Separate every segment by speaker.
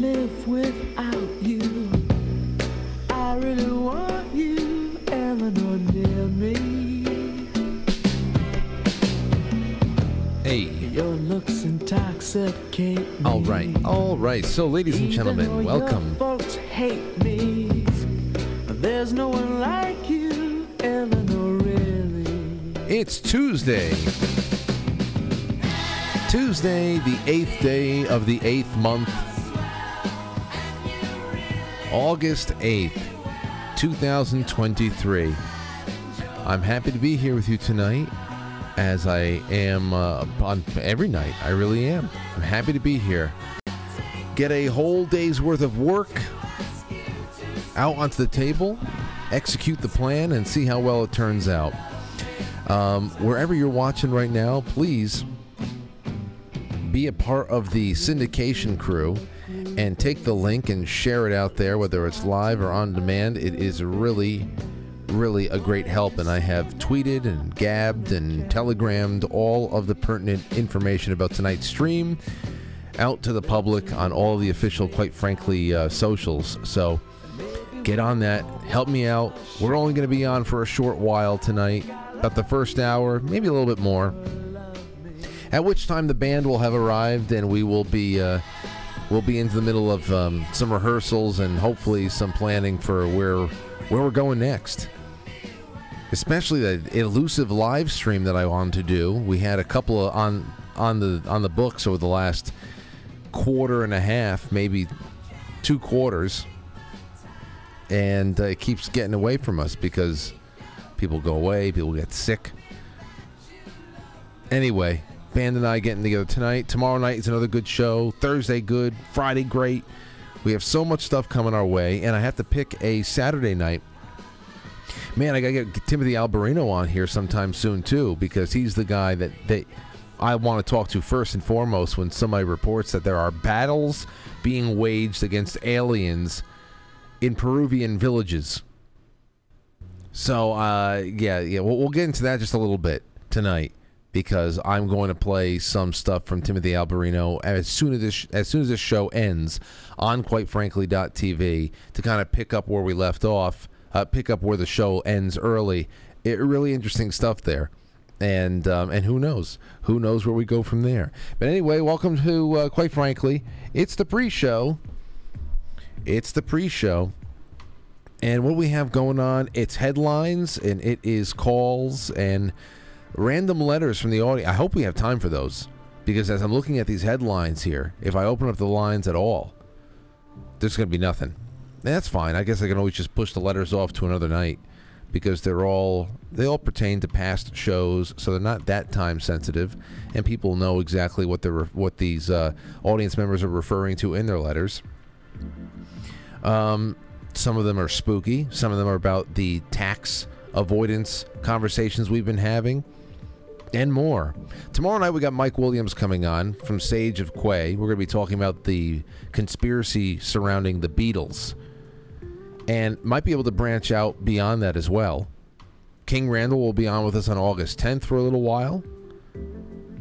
Speaker 1: live without you. I really want you, Eleanor, near me.
Speaker 2: Hey.
Speaker 1: Your looks intoxicate me.
Speaker 2: All right. All right. So, ladies and gentlemen, welcome.
Speaker 1: Folks hate me. There's no one like you, Eleanor, really.
Speaker 2: It's Tuesday. Tuesday, the eighth day of the eighth month. August 8th, 2023. I'm happy to be here with you tonight, as I am uh, on every night. I really am. I'm happy to be here. Get a whole day's worth of work out onto the table, execute the plan, and see how well it turns out. Um, wherever you're watching right now, please be a part of the syndication crew and take the link and share it out there, whether it's live or on demand. It is really, really a great help. And I have tweeted and gabbed and telegrammed all of the pertinent information about tonight's stream out to the public on all the official, quite frankly, uh, socials. So get on that. Help me out. We're only going to be on for a short while tonight, about the first hour, maybe a little bit more. At which time the band will have arrived, and we will be uh, we'll be into the middle of um, some rehearsals and hopefully some planning for where where we're going next. Especially the elusive live stream that I wanted to do. We had a couple of on on the on the books over the last quarter and a half, maybe two quarters, and uh, it keeps getting away from us because people go away, people get sick. Anyway, band and I getting together tonight. Tomorrow night is another good show. Thursday, good. Friday, great. We have so much stuff coming our way, and I have to pick a Saturday night. Man, I gotta get Timothy Alberino on here sometime soon too, because he's the guy that that I want to talk to first and foremost when somebody reports that there are battles being waged against aliens in Peruvian villages. So, uh, yeah, yeah, we'll, we'll get into that just a little bit tonight because I'm going to play some stuff from Timothy Alberino as soon as this as soon as this show ends on QuiteFrankly.tv to kind of pick up where we left off, uh, pick up where the show ends early. It really interesting stuff there. And um, and who knows? Who knows where we go from there? But anyway, welcome to uh, quite frankly, it's the pre-show. It's the pre-show. And what we have going on, it's headlines and it is calls and random letters from the audience. I hope we have time for those because as I'm looking at these headlines here, if I open up the lines at all, there's going to be nothing. And that's fine. I guess I can always just push the letters off to another night because they're all they all pertain to past shows, so they're not that time sensitive, and people know exactly what they're what these uh, audience members are referring to in their letters. Um, some of them are spooky. Some of them are about the tax avoidance conversations we've been having, and more. Tomorrow night we got Mike Williams coming on from Sage of Quay. We're going to be talking about the conspiracy surrounding the Beatles, and might be able to branch out beyond that as well. King Randall will be on with us on August 10th for a little while.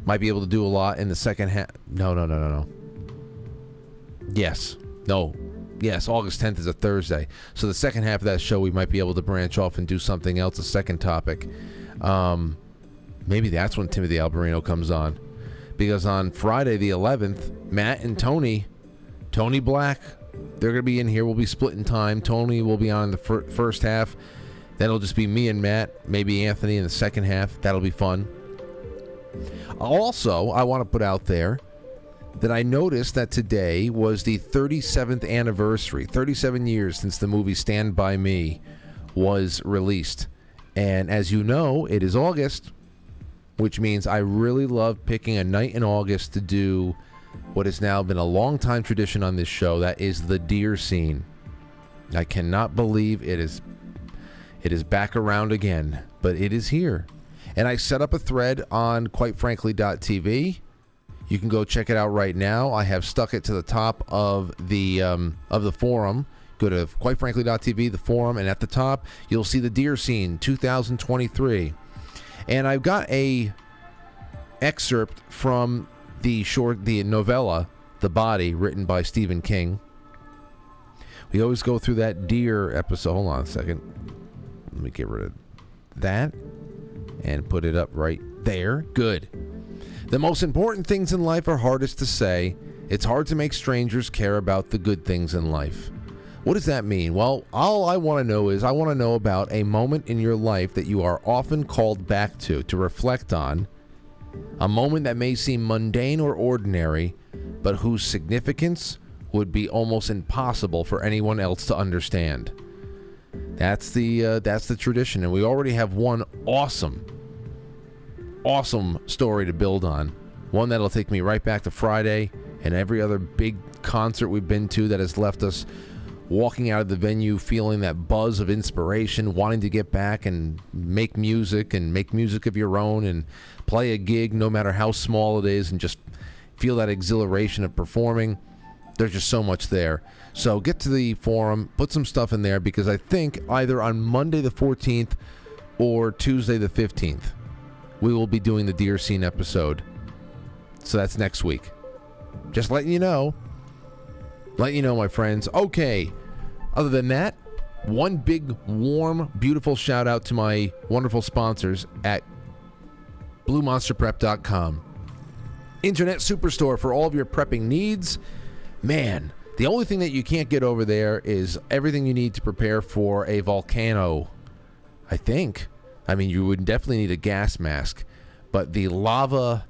Speaker 2: Might be able to do a lot in the second half. No, no, no, no, no. Yes. No. Yes, August 10th is a Thursday. So the second half of that show, we might be able to branch off and do something else, a second topic. Um, maybe that's when Timothy Alberino comes on. Because on Friday, the 11th, Matt and Tony, Tony Black, they're going to be in here. We'll be splitting time. Tony will be on in the fir- first half. Then it'll just be me and Matt, maybe Anthony in the second half. That'll be fun. Also, I want to put out there that I noticed that today was the 37th anniversary, 37 years since the movie Stand By Me was released. And as you know, it is August, which means I really love picking a night in August to do what has now been a long time tradition on this show that is the deer scene. I cannot believe it is it is back around again, but it is here. And I set up a thread on quitefrankly.tv. You can go check it out right now. I have stuck it to the top of the um, of the forum. Go to quitefrankly.tv, the forum, and at the top you'll see the deer scene 2023. And I've got a excerpt from the short the novella The Body, written by Stephen King. We always go through that deer episode. Hold on a second. Let me get rid of that and put it up right there. Good. The most important things in life are hardest to say. It's hard to make strangers care about the good things in life. What does that mean? Well, all I want to know is I want to know about a moment in your life that you are often called back to, to reflect on. A moment that may seem mundane or ordinary, but whose significance would be almost impossible for anyone else to understand. That's the uh, that's the tradition, and we already have one awesome, awesome story to build on. One that'll take me right back to Friday and every other big concert we've been to that has left us walking out of the venue feeling that buzz of inspiration, wanting to get back and make music and make music of your own and play a gig, no matter how small it is, and just feel that exhilaration of performing. There's just so much there. So get to the forum, put some stuff in there because I think either on Monday the 14th or Tuesday the 15th, we will be doing the Deer Scene episode. So that's next week. Just letting you know. Let you know, my friends. Okay. Other than that, one big, warm, beautiful shout out to my wonderful sponsors at BlueMonsterPrep.com. Internet superstore for all of your prepping needs. Man, the only thing that you can't get over there is everything you need to prepare for a volcano. I think. I mean, you would definitely need a gas mask, but the lava,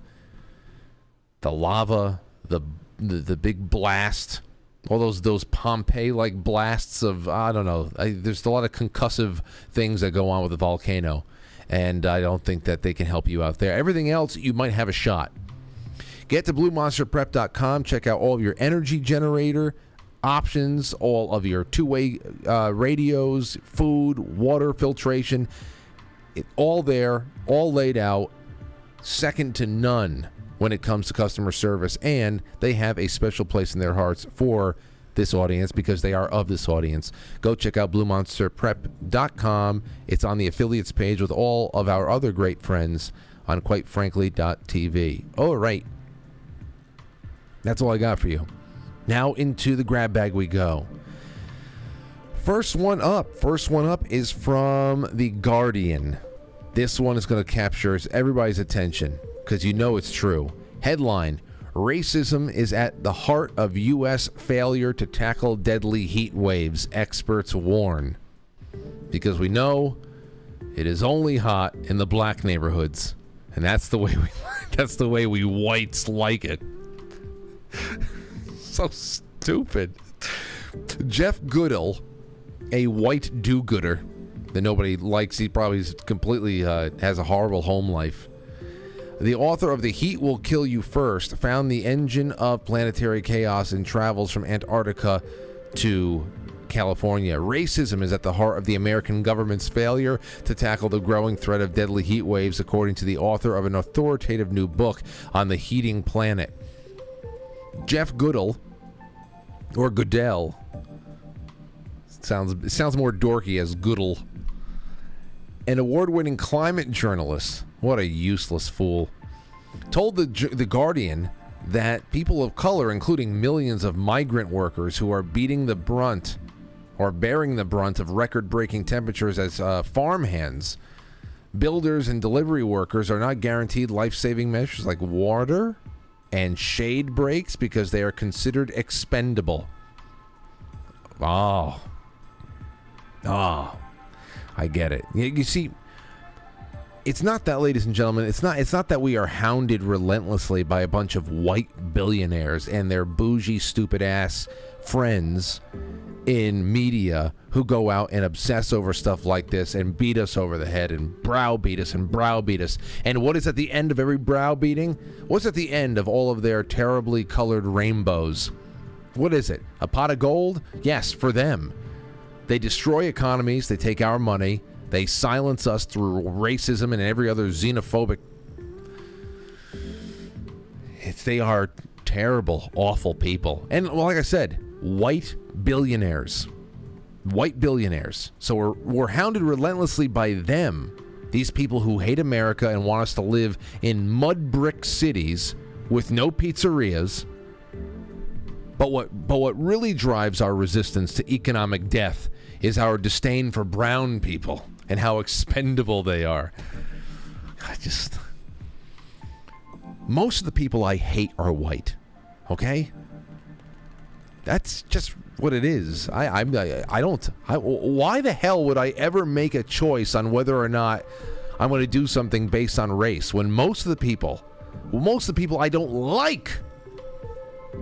Speaker 2: the lava, the the, the big blast, all those those Pompeii like blasts of I don't know. I, there's a lot of concussive things that go on with a volcano, and I don't think that they can help you out there. Everything else, you might have a shot. Get to BlueMonsterPrep.com. Check out all of your energy generator options, all of your two-way uh, radios, food, water filtration. It, all there, all laid out, second to none when it comes to customer service. And they have a special place in their hearts for this audience because they are of this audience. Go check out BlueMonsterPrep.com. It's on the affiliates page with all of our other great friends on QuiteFrankly.tv. All right. That's all I got for you. Now into the grab bag we go. First one up. First one up is from The Guardian. This one is going to capture everybody's attention because you know it's true. Headline Racism is at the heart of U.S. failure to tackle deadly heat waves, experts warn. Because we know it is only hot in the black neighborhoods. And that's the way we that's the way we whites like it. so stupid. Jeff Goodall, a white do-gooder that nobody likes, he probably completely uh, has a horrible home life. The author of The Heat Will Kill You First found the engine of planetary chaos and travels from Antarctica to California. Racism is at the heart of the American government's failure to tackle the growing threat of deadly heat waves, according to the author of an authoritative new book on the heating planet. Jeff Goodall, or Goodell, sounds sounds more dorky as Goodall, an award-winning climate journalist. What a useless fool! Told the the Guardian that people of color, including millions of migrant workers who are beating the brunt or bearing the brunt of record-breaking temperatures as uh, farmhands, builders and delivery workers are not guaranteed life-saving measures like water and shade breaks because they are considered expendable. Oh. Oh. I get it. You, you see, it's not that, ladies and gentlemen. It's not. It's not that we are hounded relentlessly by a bunch of white billionaires and their bougie, stupid ass friends in media who go out and obsess over stuff like this and beat us over the head and browbeat us and browbeat us. And what is at the end of every browbeating? What's at the end of all of their terribly colored rainbows? What is it? A pot of gold? Yes, for them. They destroy economies. They take our money. They silence us through racism and every other xenophobic. It's, they are terrible, awful people. And well, like I said, white billionaires. White billionaires. So we're, we're hounded relentlessly by them. These people who hate America and want us to live in mud brick cities with no pizzerias But what but what really drives our resistance to economic death is our disdain for brown people and how expendable they are. I just most of the people I hate are white. Okay? That's just what it is. I I'm, I, I don't. I, why the hell would I ever make a choice on whether or not I'm going to do something based on race when most of the people, most of the people I don't like,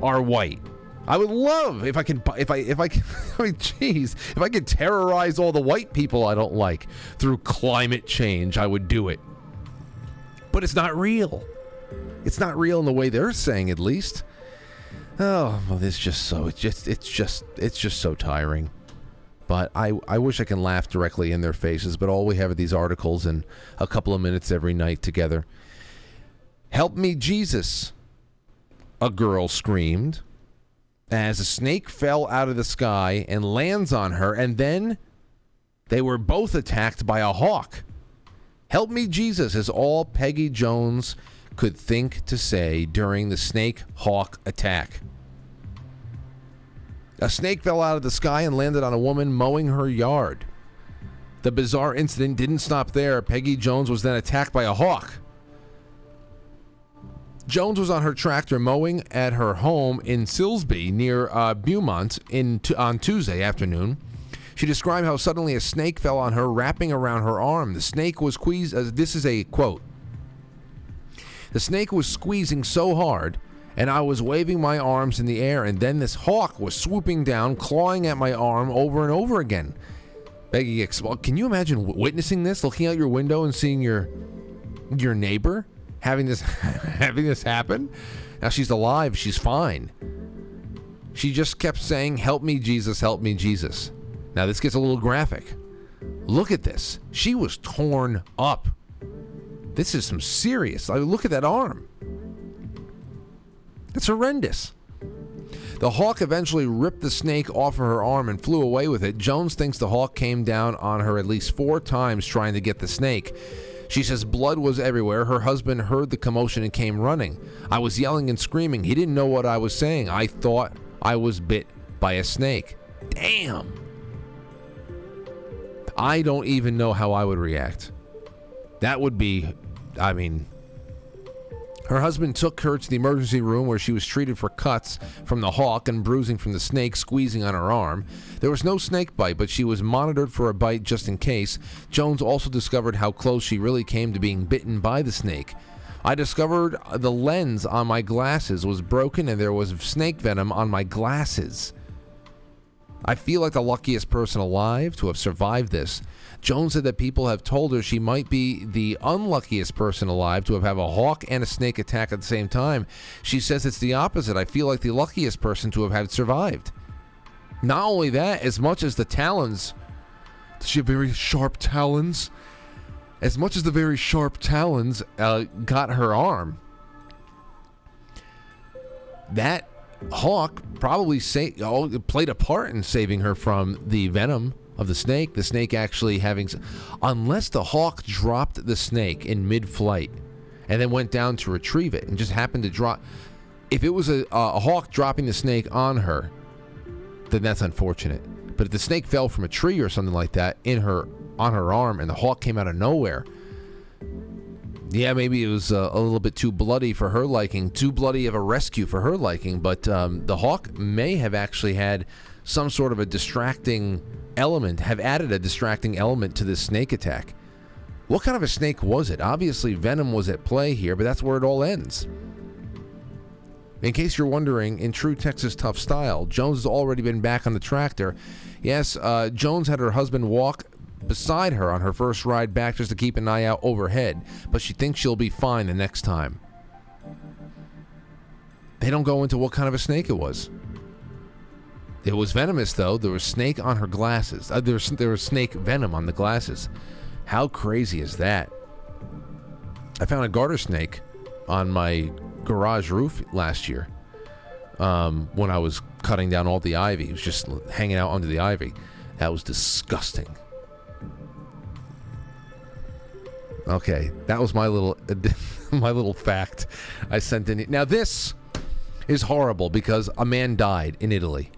Speaker 2: are white. I would love if I can if I if I I mean jeez if I could terrorize all the white people I don't like through climate change I would do it. But it's not real. It's not real in the way they're saying at least. Oh, well, it's just so it's just it's just it's just so tiring. But I I wish I can laugh directly in their faces, but all we have are these articles and a couple of minutes every night together. Help me, Jesus. A girl screamed as a snake fell out of the sky and lands on her, and then they were both attacked by a hawk. Help me, Jesus, is all Peggy Jones could think to say during the snake hawk attack. A snake fell out of the sky and landed on a woman mowing her yard. The bizarre incident didn't stop there. Peggy Jones was then attacked by a hawk. Jones was on her tractor mowing at her home in Silsbee near uh, Beaumont in t- on Tuesday afternoon. She described how suddenly a snake fell on her, wrapping around her arm. The snake was squeezed. Uh, this is a quote. The snake was squeezing so hard, and I was waving my arms in the air, and then this hawk was swooping down, clawing at my arm over and over again. Peggy, can you imagine witnessing this, looking out your window and seeing your your neighbor having this having this happen. Now she's alive, she's fine. She just kept saying, "Help me, Jesus, help me, Jesus." Now this gets a little graphic. Look at this. She was torn up. This is some serious. I mean, look at that arm. It's horrendous. The hawk eventually ripped the snake off of her arm and flew away with it. Jones thinks the hawk came down on her at least four times trying to get the snake. She says blood was everywhere. Her husband heard the commotion and came running. I was yelling and screaming. He didn't know what I was saying. I thought I was bit by a snake. Damn. I don't even know how I would react. That would be, I mean, her husband took her to the emergency room where she was treated for cuts from the hawk and bruising from the snake squeezing on her arm. There was no snake bite, but she was monitored for a bite just in case. Jones also discovered how close she really came to being bitten by the snake. I discovered the lens on my glasses was broken and there was snake venom on my glasses. I feel like the luckiest person alive to have survived this. Jones said that people have told her she might be the unluckiest person alive to have had a hawk and a snake attack at the same time. She says it's the opposite. I feel like the luckiest person to have had survived. Not only that, as much as the talons, she have very sharp talons. As much as the very sharp talons uh, got her arm, that hawk probably sa- played a part in saving her from the venom of the snake. The snake actually having, unless the hawk dropped the snake in mid-flight and then went down to retrieve it and just happened to drop. If it was a, a hawk dropping the snake on her, then that's unfortunate. But if the snake fell from a tree or something like that in her on her arm and the hawk came out of nowhere, yeah, maybe it was uh, a little bit too bloody for her liking, too bloody of a rescue for her liking. But um, the hawk may have actually had some sort of a distracting element, have added a distracting element to this snake attack. What kind of a snake was it? Obviously, venom was at play here, but that's where it all ends. In case you're wondering, in true Texas tough style, Jones has already been back on the tractor. Yes, uh, Jones had her husband walk beside her on her first ride back just to keep an eye out overhead, but she thinks she'll be fine the next time. They don't go into what kind of a snake it was. It was venomous, though. There was snake on her glasses. Uh, there, was, there was snake venom on the glasses. How crazy is that? I found a garter snake on my garage roof last year um, when I was cutting down all the ivy. It was just hanging out under the ivy. That was disgusting. Okay, that was my little my little fact I sent in. Now this is horrible because a man died in Italy.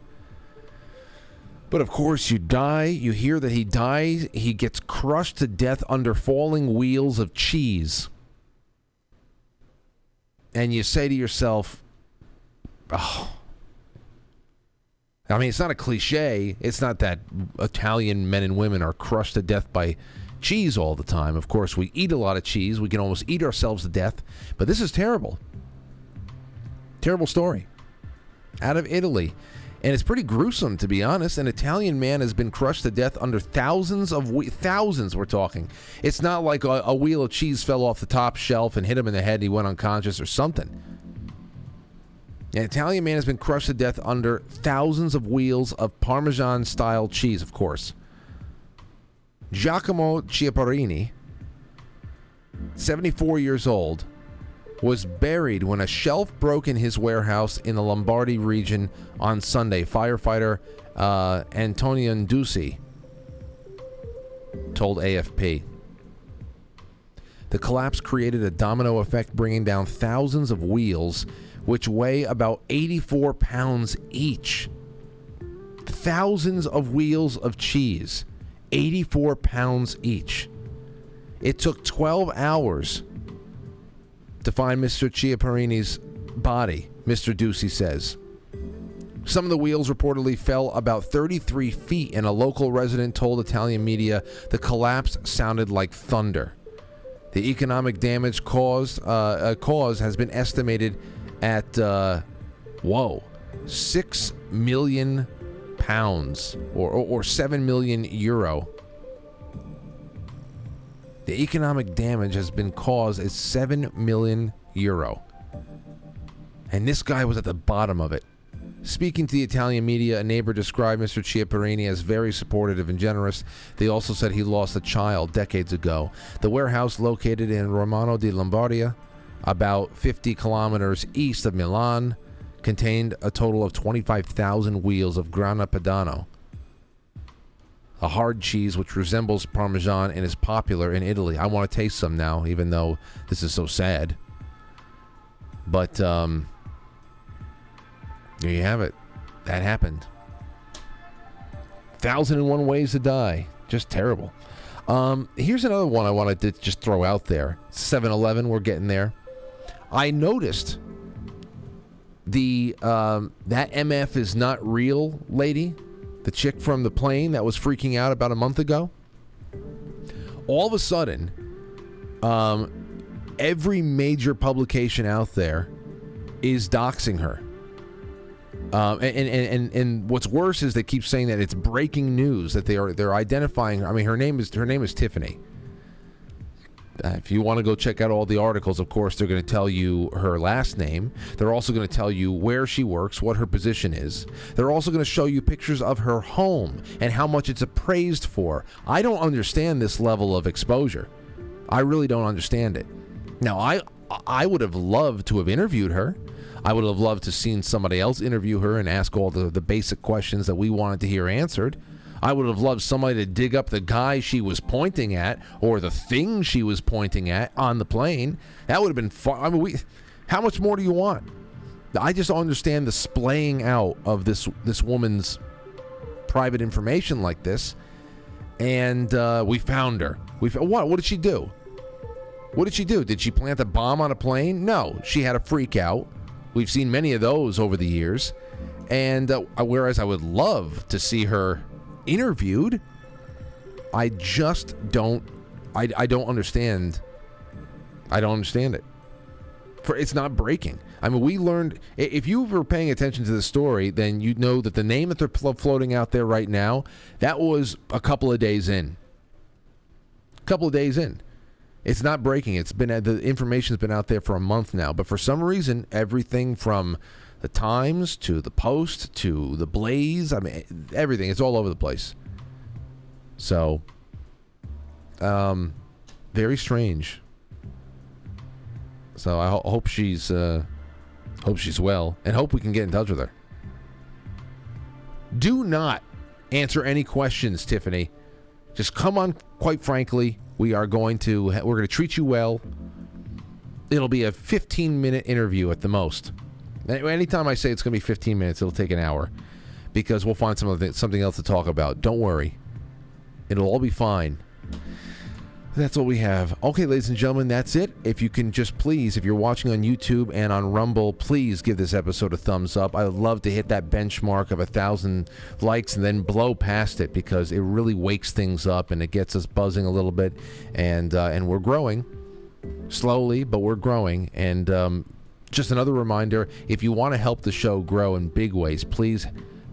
Speaker 2: But of course, you die, you hear that he dies, he gets crushed to death under falling wheels of cheese. And you say to yourself, oh. I mean, it's not a cliche. It's not that Italian men and women are crushed to death by cheese all the time. Of course, we eat a lot of cheese. We can almost eat ourselves to death. But this is terrible. Terrible story. Out of Italy. And it's pretty gruesome, to be honest. An Italian man has been crushed to death under thousands of we- thousands. We're talking. It's not like a, a wheel of cheese fell off the top shelf and hit him in the head. and He went unconscious or something. An Italian man has been crushed to death under thousands of wheels of Parmesan-style cheese, of course. Giacomo Chiapparini, 74 years old, was buried when a shelf broke in his warehouse in the Lombardy region on Sunday. Firefighter uh, Antonio Ducey told AFP. The collapse created a domino effect, bringing down thousands of wheels, which weigh about 84 pounds each. Thousands of wheels of cheese, 84 pounds each. It took 12 hours to find Mr. Chiapparini's body, Mr. Ducey says. Some of the wheels reportedly fell about 33 feet, and a local resident told Italian media the collapse sounded like thunder. The economic damage caused uh, uh, cause has been estimated at uh, whoa, six million pounds or, or, or seven million euro. The economic damage has been caused as 7 million euro. And this guy was at the bottom of it. Speaking to the Italian media, a neighbor described Mr. Chiapparini as very supportive and generous. They also said he lost a child decades ago. The warehouse, located in Romano di Lombardia, about 50 kilometers east of Milan, contained a total of 25,000 wheels of Grana Padano, a hard cheese which resembles Parmesan and is popular in Italy. I want to taste some now, even though this is so sad. But um, there you have it. That happened. Thousand and one ways to die. Just terrible. Um, here's another one I wanted to just throw out there 7 Eleven, we're getting there. I noticed the um, that MF is not real lady the chick from the plane that was freaking out about a month ago. All of a sudden, um, every major publication out there is doxing her. Um, and, and, and, and what's worse is they keep saying that it's breaking news that they are they're identifying her. I mean, her name is her name is Tiffany. Uh, if you want to go check out all the articles, of course, they're going to tell you her last name. They're also going to tell you where she works, what her position is. They're also going to show you pictures of her home and how much it's appraised for. I don't understand this level of exposure. I really don't understand it. Now, I I would have loved to have interviewed her. I would have loved to have seen somebody else interview her and ask all the, the basic questions that we wanted to hear answered. I would have loved somebody to dig up the guy she was pointing at or the thing she was pointing at on the plane. That would have been fun. I mean, we, how much more do you want? I just don't understand the splaying out of this this woman's private information like this. And uh, we found her. We what? What did she do? What did she do? Did she plant a bomb on a plane? No, she had a freak out. We've seen many of those over the years. And uh, whereas I would love to see her interviewed. I just don't I, I don't understand I don't understand it. For it's not breaking. I mean, we learned if you were paying attention to the story, then you know that the name that they're floating out there right now, that was a couple of days in. A couple of days in. It's not breaking. It's been the information's been out there for a month now, but for some reason, everything from the Times to the Post to the Blaze. I mean, everything. It's all over the place. So, um, very strange. So I ho- hope she's uh, hope she's well, and hope we can get in touch with her. Do not answer any questions, Tiffany. Just come on. Quite frankly, we are going to we're going to treat you well. It'll be a 15 minute interview at the most Anytime I say it's going to be 15 minutes, it'll take an hour because we'll find something something else to talk about. Don't worry, it'll all be fine. That's what we have. Okay, ladies and gentlemen, that's it. If you can just please, if you're watching on YouTube and on Rumble, please give this episode a thumbs up. I would love to hit that benchmark of a thousand likes and then blow past it because it really wakes things up and it gets us buzzing a little bit, and uh, and we're growing slowly, but we're growing. And um, just another reminder: if you want to help the show grow in big ways, please,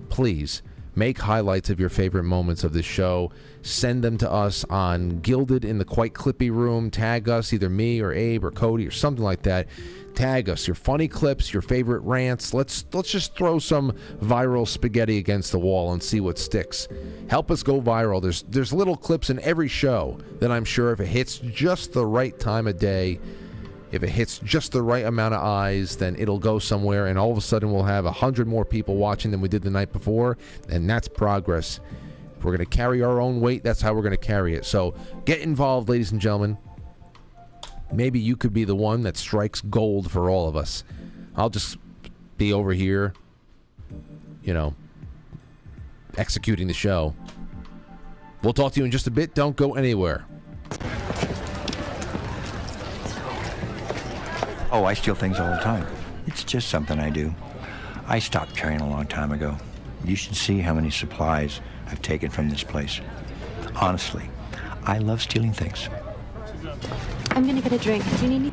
Speaker 2: please make highlights of your favorite moments of the show send them to us on Guilded in the Quite Clippy Room. Tag us, either me or Abe or Cody or something like that. Tag us your funny clips, your favorite rants. Let's let's just throw some viral spaghetti against the wall and see what sticks. Help us go viral. There's there's little clips in every show that I'm sure if it hits just the right time of day, if it hits just the right amount of eyes, then it'll go somewhere, and all of a sudden we'll have a hundred more people watching than we did the night before, and that's progress. If we're going to carry our own weight, that's how we're going to carry it. So get involved, ladies and gentlemen. Maybe you could be the one that strikes gold for all of us. I'll just be over here, you know, executing the show. We'll talk to you in just a bit. Don't go anywhere.
Speaker 3: Oh, I steal things all the time. It's just something I do. I stopped carrying a long time ago. You should see how many supplies I've taken from this place. Honestly, I love stealing things.
Speaker 4: I'm gonna get a drink. Do you need me?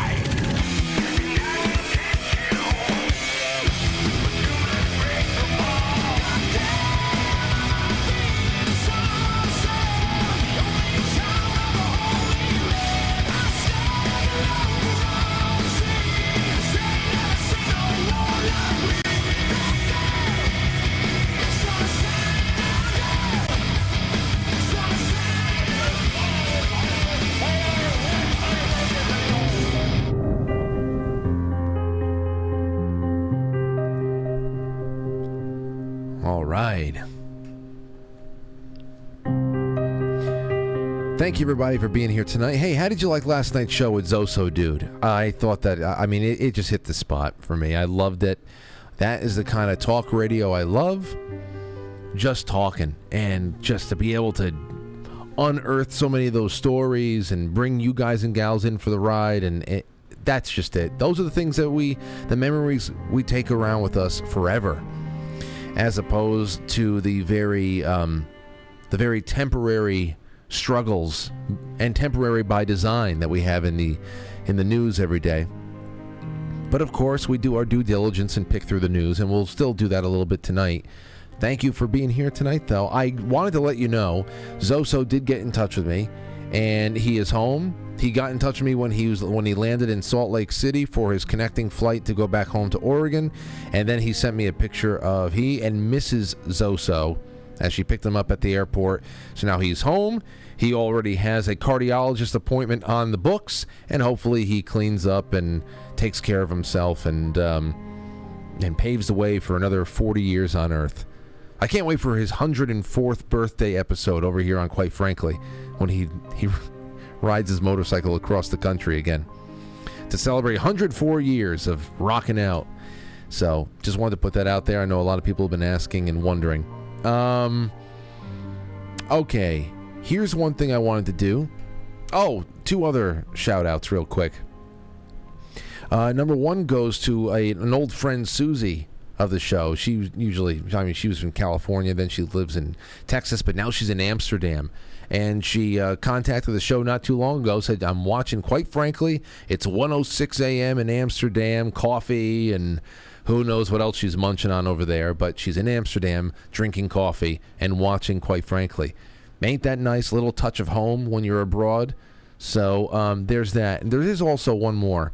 Speaker 2: You, everybody, for being here tonight. Hey, how did you like last night's show with Zoso Dude? I thought that, I mean, it, it just hit the spot for me. I loved it. That is the kind of talk radio I love. Just talking and just to be able to unearth so many of those stories and bring you guys and gals in for the ride and it, that's just it. Those are the things that we, the memories we take around with us forever as opposed to the very um, the very temporary struggles and temporary by design that we have in the in the news every day. But of course, we do our due diligence and pick through the news, and we'll still do that a little bit tonight. Thank you for being here tonight, though. I wanted to let you know Zoso did get in touch with me, and he is home. He got in touch with me when he was when he landed in Salt Lake City for his connecting flight to go back home to Oregon, and then he sent me a picture of he and Mrs. Zoso as she picked him up at the airport. So now he's home. He already has a cardiologist appointment on the books, and hopefully he cleans up and takes care of himself and um, and paves the way for another 40 years on Earth. I can't wait for his 104th birthday episode over here on Quite Frankly, when he he rides his motorcycle across the country again to celebrate 104 years of rocking out. So just wanted to put that out there. I know a lot of people have been asking and wondering. Um, okay, here's one thing I wanted to do. Oh, two other shout outs real quick. Uh, number one goes to a, an old friend, Susie, of the show. She usually, I mean, she was from California, then she lives in Texas, but now she's in Amsterdam. And she uh, contacted the show not too long ago. Said, "I'm watching. Quite frankly, it's 1:06 a.m. in Amsterdam. Coffee and Who knows what else she's munching on over there? But she's in Amsterdam drinking coffee and watching. Quite frankly, ain't that nice little touch of home when you're abroad? So um, there's that. There is also one more.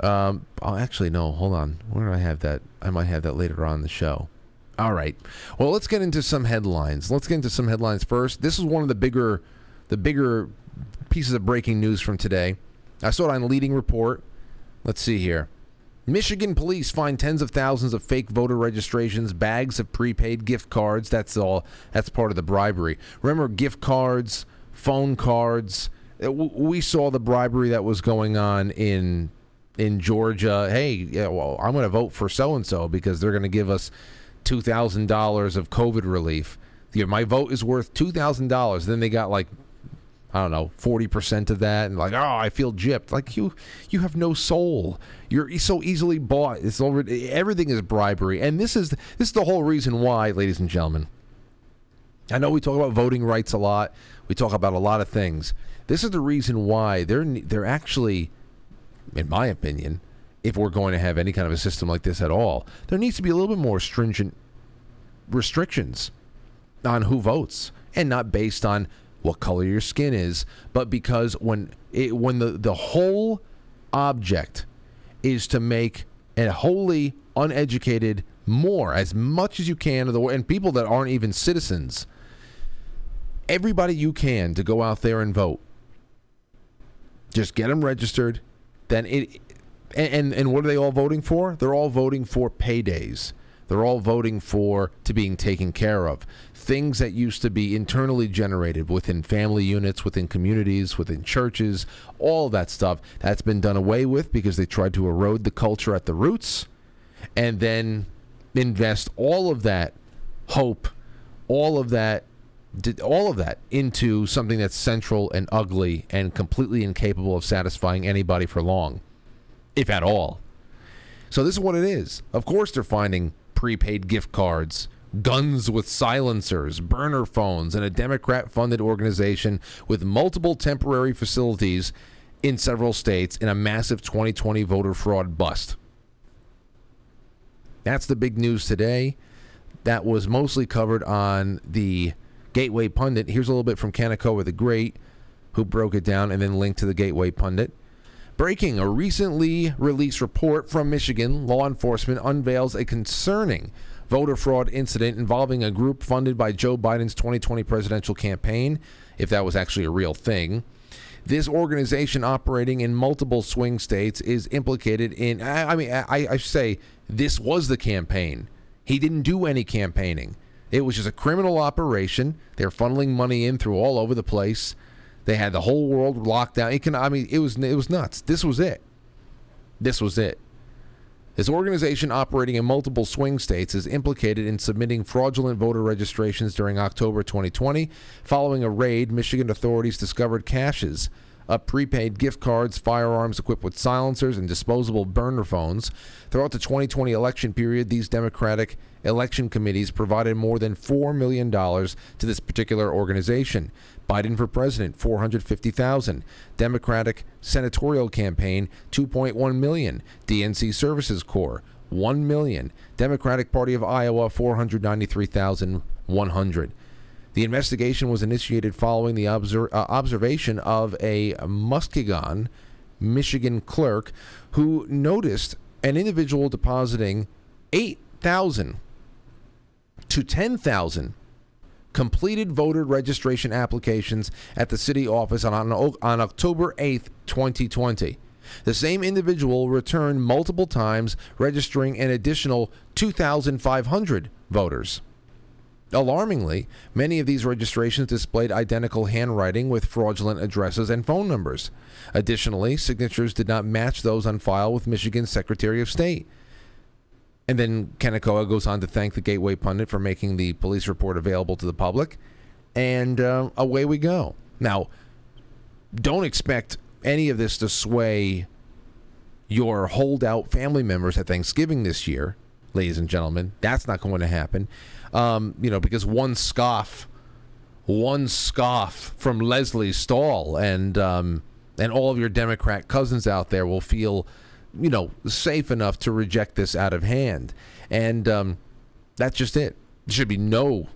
Speaker 2: Um, oh, actually, no. Hold on. Where do I have that? I might have that later on the show. All right. Well, let's get into some headlines. Let's get into some headlines first. This is one of the bigger, the bigger pieces of breaking news from today. I saw it on Leading Report. Let's see here. Michigan police find tens of thousands of fake voter registrations, bags of prepaid gift cards. That's all. That's part of the bribery. Remember gift cards, phone cards. Uh, we saw the bribery that was going on in in Georgia. Hey, yeah, well, I'm going to vote for so and so because they're going to give us two thousand dollars of COVID relief. My vote is worth two thousand dollars. Then they got like I don't know, forty percent of that, and like, oh, I feel gypped. Like you, you have no soul. You're so easily bought. It's already everything is bribery, and this is this is the whole reason why, ladies and gentlemen. I know we talk about voting rights a lot. We talk about a lot of things. This is the reason why they're they're actually, in my opinion, if we're going to have any kind of a system like this at all, there needs to be a little bit more stringent restrictions on who votes, and not based on what color your skin is, but because when it, when the, the whole object is to make a wholly uneducated more as much as you can of the and people that aren't even citizens everybody you can to go out there and vote just get them registered then it and and what are they all voting for? They're all voting for paydays. They're all voting for to being taken care of things that used to be internally generated within family units, within communities, within churches, all that stuff, that's been done away with because they tried to erode the culture at the roots and then invest all of that hope, all of that all of that into something that's central and ugly and completely incapable of satisfying anybody for long, if at all. So this is what it is. Of course they're finding prepaid gift cards guns with silencers, burner phones, and a Democrat funded organization with multiple temporary facilities in several states in a massive 2020 voter fraud bust. That's the big news today. That was mostly covered on the Gateway Pundit. Here's a little bit from Kanekoa the Great, who broke it down and then linked to the Gateway Pundit. Breaking a recently released report from Michigan, law enforcement unveils a concerning voter fraud incident involving a group funded by Joe Biden's 2020 presidential campaign, if that was actually a real thing. This organization operating in multiple swing states is implicated in, I, mean, I, I say this was the campaign. He didn't do any campaigning. It was just a criminal operation. They're funneling money in through all over the place. They had the whole world locked down. It can, I mean, it was it was nuts. This was it. This was it. This organization, operating in multiple swing states, is implicated in submitting fraudulent voter registrations during October 2020. Following a raid, Michigan authorities discovered caches of prepaid gift cards, firearms equipped with silencers, and disposable burner phones. Throughout the 2020 election period, these Democratic election committees provided more than $4 million to this particular organization. Biden for president 450,000 Democratic senatorial campaign 2.1 million DNC services corps 1 million Democratic Party of Iowa 493,100 the investigation was initiated following the obser- uh, observation of a Muskegon, Michigan clerk who noticed an individual depositing 8,000 to 10,000 completed voter registration applications at the city office on, on, October 8th, 2020. The same individual returned multiple times, registering an additional 2,500 voters. Alarmingly, many of these registrations displayed identical handwriting with fraudulent addresses and phone numbers. Additionally, signatures did not match those on file with Michigan's Secretary of State. And then Kanekoa goes on to thank the Gateway Pundit for making the police report available to the public. And uh, away we go. Now, don't expect any of this to sway your holdout family members at Thanksgiving this year, ladies and gentlemen. That's not going to happen. Um, you know, because one scoff, one scoff from Lesley Stahl and um, and all of your Democrat cousins out there will feel you know, safe enough to reject this out of hand. And um, that's just it. There should be no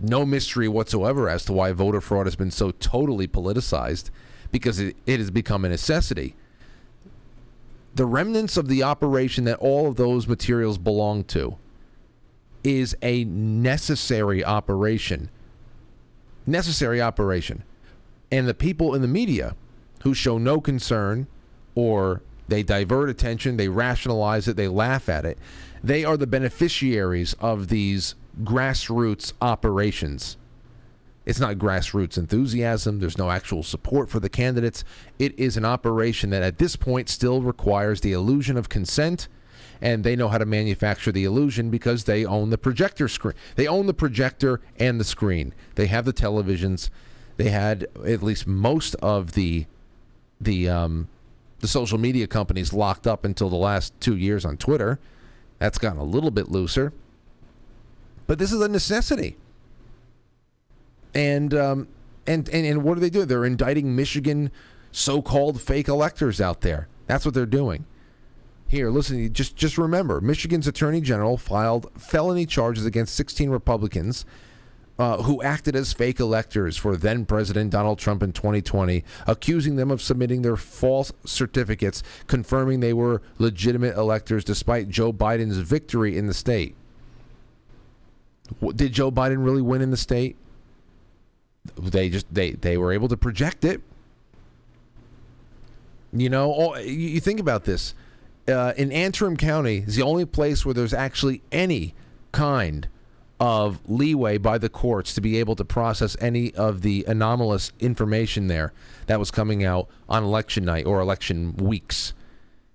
Speaker 2: no mystery whatsoever as to why voter fraud has been so totally politicized because it, it has become a necessity. The remnants of the operation that all of those materials belong to is a necessary operation. Necessary operation. And the people in the media who show no concern or they divert attention, they rationalize it, they laugh at it, they are the beneficiaries of these grassroots operations. It's not grassroots enthusiasm. There's no actual support for the candidates. It is an operation that at this point still requires the illusion of consent, and they know how to manufacture the illusion because they own the projector screen. They own the projector and the screen. They have the televisions. They had at least most of the the um, the social media companies locked up until the last two years on Twitter. That's gotten a little bit looser. But this is a necessity. And um, and, and and what are they doing? They're indicting Michigan so-called fake electors out there. That's what they're doing. Here, listen. Just just remember, Michigan's Attorney General filed felony charges against 16 Republicans uh, who acted as fake electors for then President Donald Trump in 2020, accusing them of submitting their false certificates confirming they were legitimate electors despite Joe Biden's victory in the state. Did Joe Biden really win in the state? They just they they were able to project it. You know, you think about this. Uh, in Antrim County is the only place where there's actually any kind of leeway by the courts to be able to process any of the anomalous information there that was coming out on election night or election weeks.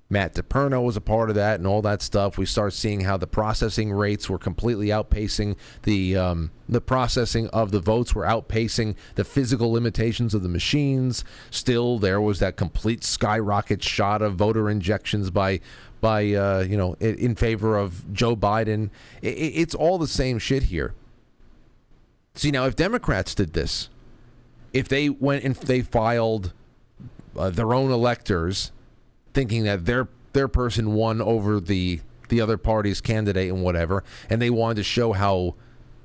Speaker 2: Matt DePerno was a part of that and all that stuff. We start seeing how the processing rates were completely outpacing the um, the processing of the votes were outpacing the physical limitations of the machines. Still, there was that complete skyrocket shot of voter injections by by uh, you know in, favor of Joe Biden. It, it's all the same shit here. See now, if Democrats did this, if they went and they filed uh, their own electors thinking that their their person won over the the other party's candidate and whatever, and they wanted to show how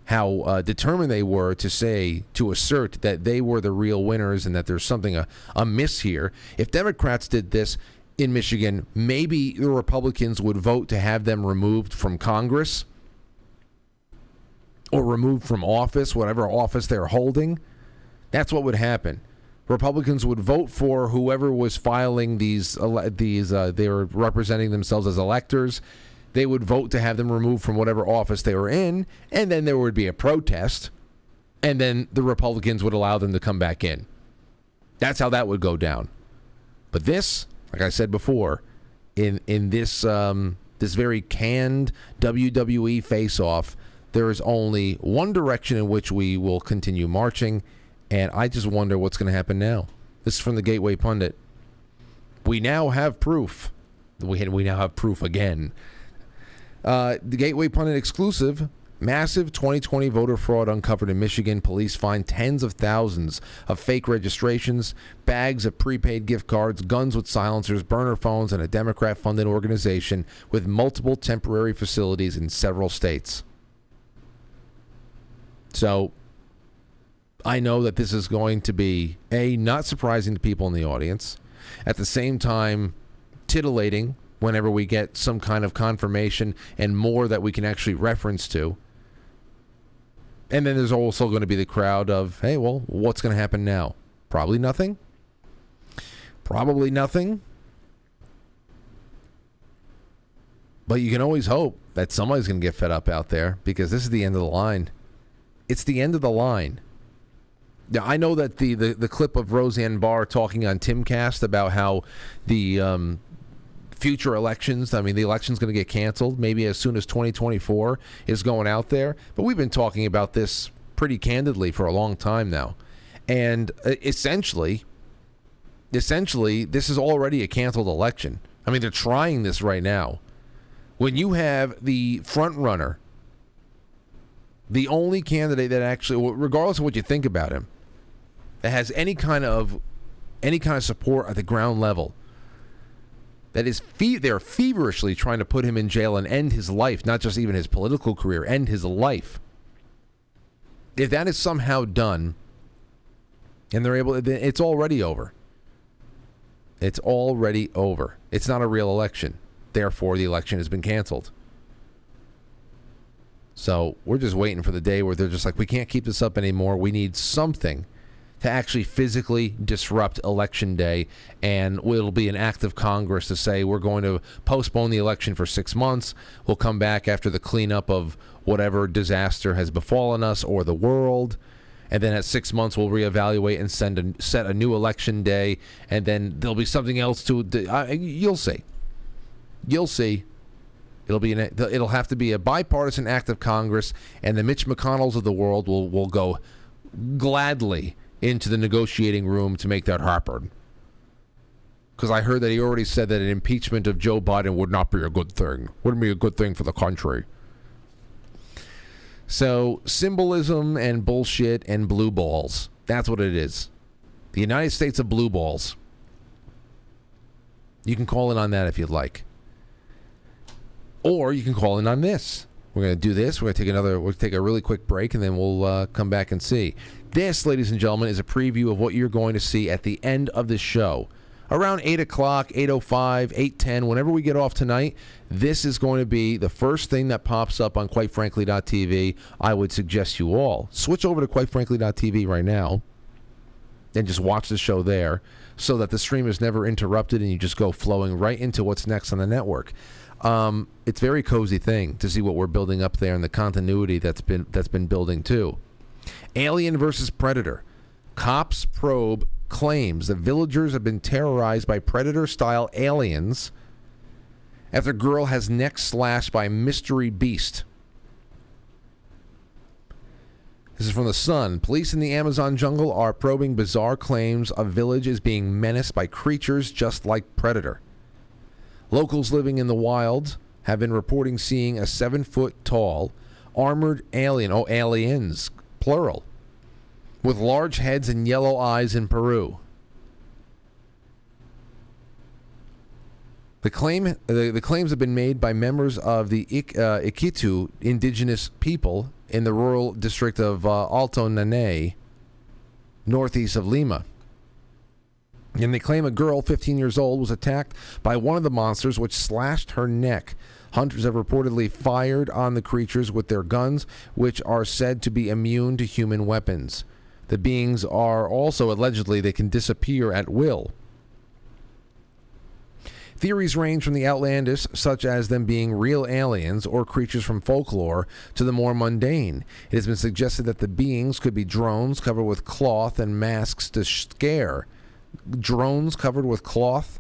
Speaker 2: how uh, determined they were to say to assert that they were the real winners and that there's something uh, amiss here. If Democrats did this in Michigan, maybe the Republicans would vote to have them removed from Congress or removed from office, whatever office they're holding. That's what would happen. Republicans would vote for whoever was filing these these uh, they were representing themselves as electors. They would vote to have them removed from whatever office they were in, and then there would be a protest, and then the Republicans would allow them to come back in. That's how that would go down. But this, like I said before, in in this um, this very canned WWE face-off, there is only one direction in which we will continue marching and I just wonder what's going to happen now. This is from the Gateway Pundit. We now have proof. We, we now have proof again. Uh, the Gateway Pundit exclusive Massive 2020 voter fraud uncovered in Michigan. Police find tens of thousands of fake registrations, bags of prepaid gift cards, guns with silencers, burner phones, and a Democrat funded organization with multiple temporary facilities in several states. So, I know that this is going to be a not surprising to people in the audience. At the same time, titillating whenever we get some kind of confirmation and more that we can actually reference to. And then there's also going to be the crowd of, hey, well, what's going to happen now? Probably nothing. Probably nothing. But you can always hope that somebody's going to get fed up out there because this is the end of the line. It's the end of the line. Yeah, I know that the, the, the clip of Roseanne Barr talking on Timcast about how the um, future elections, I mean, the election's going to get canceled maybe as soon as 2024 is going out there. But we've been talking about this pretty candidly for a long time now. And uh, essentially, essentially, this is already a canceled election. I mean, they're trying this right now. When you have the front runner, the only candidate that actually, regardless of what you think about him, that has any kind of any kind of support at the ground level, that is fe- they're feverishly trying to put him in jail and end his life, not just even his political career, end his life. If that is somehow done, and they're able, it's already over. It's already over. It's not a real election. Therefore, the election has been canceled. So we're just waiting for the day where they're just like, we can't keep this up anymore. We need something to actually physically disrupt election day. And it'll be an act of congress to say we're going to postpone the election for six months. We'll come back after the cleanup of whatever disaster has befallen us or the world. And then at six months we'll reevaluate and send a, set a new election day. And then there'll be something else to you'll see. You'll see It'll be an, it'll have to be a bipartisan act of Congress, and the Mitch McConnells of the world will will go gladly into the negotiating room to make that happen. Because I heard that he already said that an impeachment of Joe Biden would not be a good thing. Wouldn't be a good thing for the country. So, symbolism and bullshit and blue balls. That's what it is. The United States of blue balls. You can call in on that if you'd like. Or you can call in on this. We're going to do this. We're going to take another, we'll take a really quick break and then we'll uh, come back and see. This, ladies and gentlemen, is a preview of what you're going to see at the end of the show. Around 8 o'clock, 8.05, 8.10, whenever we get off tonight, this is going to be the first thing that pops up on QuiteFrankly.tv. I would suggest you all switch over to QuiteFrankly.tv right now and just watch the show there so that the stream is never interrupted and you just go flowing right into what's next on the network. Um, it's a very cozy thing to see what we're building up there and the continuity that's been that's been building too. Alien versus Predator. Cops probe claims that villagers have been terrorized by predator style aliens after girl has neck slashed by mystery beast. This is from The Sun. Police in the Amazon jungle are probing bizarre claims a village is being menaced by creatures just like Predator. Locals living in the wild have been reporting seeing a seven foot tall, armored alien, oh, aliens, plural, with large heads and yellow eyes in Peru. The claim the, the claims have been made by members of the Ik, uh, indigenous people in the rural district of uh, Alto Nanay, northeast of Lima. And they claim a girl, 15 years old, was attacked by one of the monsters, which slashed her neck. Hunters have reportedly fired on the creatures with their guns, which are said to be immune to human weapons. The beings are also allegedly they can disappear at will. Theories range from the outlandish, such as them being real aliens or creatures from folklore, to the more mundane. It has been suggested that the beings could be drones covered with cloth and masks to scare. Drones covered with cloth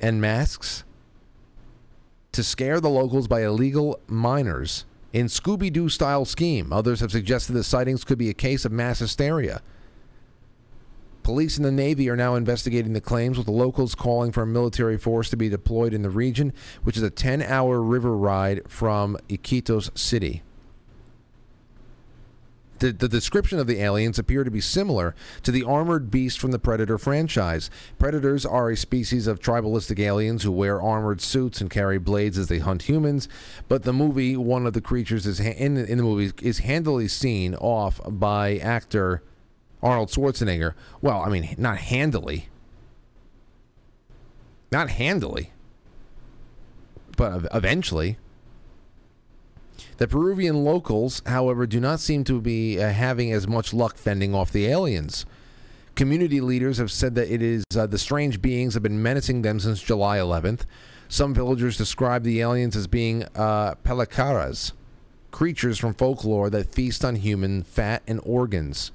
Speaker 2: and masks? to scare the locals by illegal miners in Scooby Doo style scheme. Others have suggested the sightings could be a case of mass hysteria. Police and the Navy are now investigating the claims, with the locals calling for a military force to be deployed in the region, which is a 10 hour river ride from Iquitos City. The, the description of the aliens appear to be similar to the armored beast from the Predator franchise. Predators are a species of tribalistic aliens who wear armored suits and carry blades as they hunt humans. But the movie, one of the creatures is ha- in, in the movie is handily seen off by actor Arnold Schwarzenegger. Well, I mean, not handily, not handily, but eventually. The Peruvian locals, however, do not seem to be uh, having as much luck fending off the aliens. Community leaders have said that it is uh, the strange beings have been menacing them since July 11th. Some villagers describe the aliens as being uh, pelacaras, creatures from folklore that feast on human fat and organs.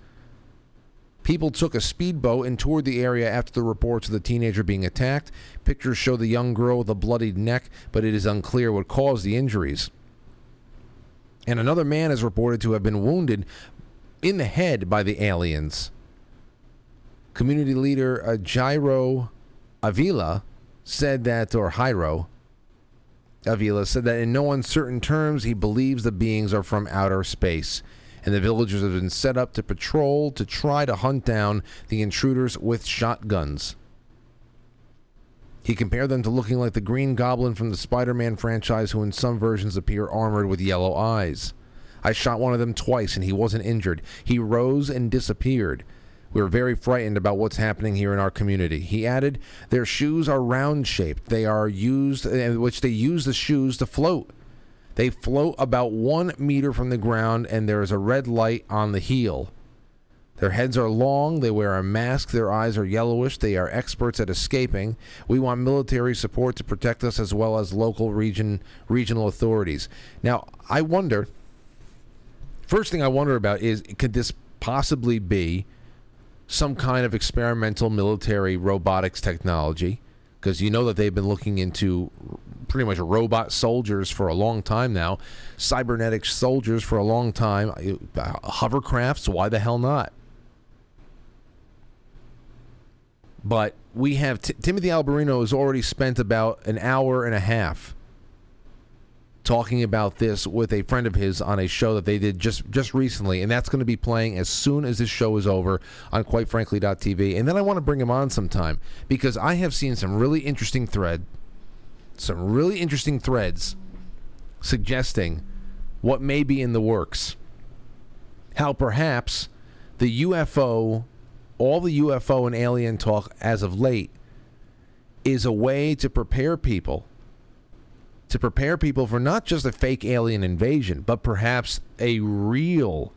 Speaker 2: People took a speedboat and toured the area after the reports of the teenager being attacked. Pictures show the young girl with a bloodied neck, but it is unclear what caused the injuries and another man is reported to have been wounded in the head by the aliens. Community leader uh, Jairo Avila said that, or Jairo Avila said that in no uncertain terms he believes the beings are from outer space, and the villagers have been set up to patrol to try to hunt down the intruders with shotguns. He compared them to looking like the Green Goblin from the Spider Man franchise, who in some versions appear armored with yellow eyes. I shot one of them twice and he wasn't injured. He rose and disappeared. We are very frightened about what's happening here in our community. He added, Their shoes are round shaped. They are used, in which they use the shoes to float. They float about one meter from the ground, and there is a red light on the heel. Their heads are long, they wear a mask, their eyes are yellowish, they are experts at escaping. We want military support to protect us as well as local region regional authorities. Now, I wonder first thing I wonder about is could this possibly be some kind of experimental military robotics technology? Because you know that they've been looking into pretty much robot soldiers for a long time now, cybernetic soldiers for a long time, uh, hovercrafts, why the hell not? But we have T- Timothy Alberino has already spent about an hour and a half talking about this with a friend of his on a show that they did just just recently, and that's going to be playing as soon as this show is over on QuiteFrankly.tv. And then I want to bring him on sometime because I have seen some really interesting thread, some really interesting threads suggesting what may be in the works. How perhaps the UFO, all the UFO and alien talk as of late, is a way to prepare people to prepare people for not just a fake alien invasion, but perhaps a real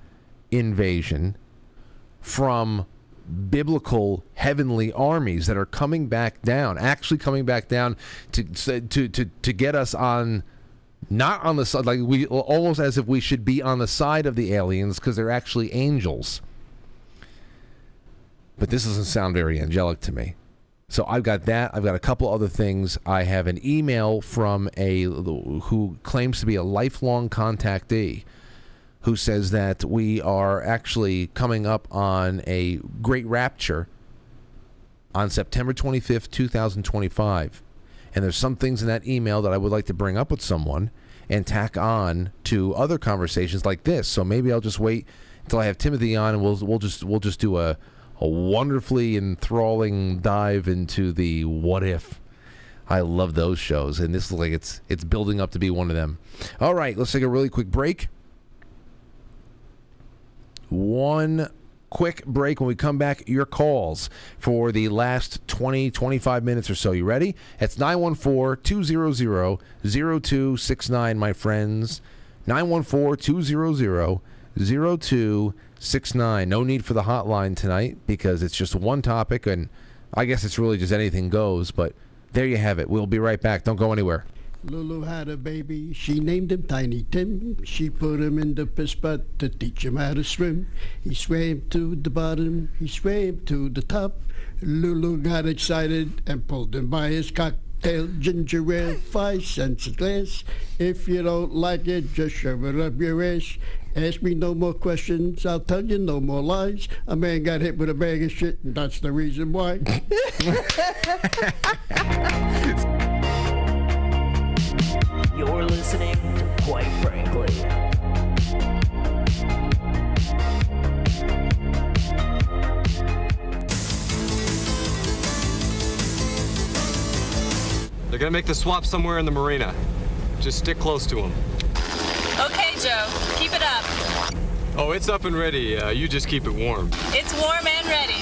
Speaker 2: invasion from biblical heavenly armies that are coming back down, actually coming back down to to to to get us on not on the side like we almost as if we should be on the side of the aliens because they're actually angels. But this doesn't sound very angelic to me. So I've got that. I've got a couple other things. I have an email from a who claims to be a lifelong contactee who says that we are actually coming up on a great rapture on September 25th, 2025. And there's some things in that email that I would like to bring up with someone and tack on to other conversations like this. So maybe I'll just wait until I have Timothy on and we'll we'll just we'll just do a a wonderfully enthralling dive into the what if. I love those shows, and this is like it's it's building up to be one of them. All right, let's take a really quick break. One quick break when we come back your calls for the last 20 25 minutes or so you ready it's 914-200-0269 my friends 914-200-0269 six nine. No need for the hotline tonight because it's just one topic, and I guess it's really just anything goes. But there you have it. We'll be right back. Don't go anywhere.
Speaker 5: Lulu had a baby, she named him Tiny Tim. She put him in the piss butt to teach him how to swim. He swam to the bottom, he swam to the top. Lulu got excited and pulled him by his cocktail ginger ale, five cents a glass. If you don't like it, just shove it up your ass. Ask me no more questions. I'll tell you no more lies. A man got hit with a bag of shit, and that's the reason why.
Speaker 6: You're listening to Quite Frankly.
Speaker 7: They're gonna make the swap somewhere in the marina. Just stick close to them.
Speaker 8: Okay, Joe. Keep it up.
Speaker 7: Oh, it's up and ready. Uh, you just keep it warm.
Speaker 8: It's warm and ready.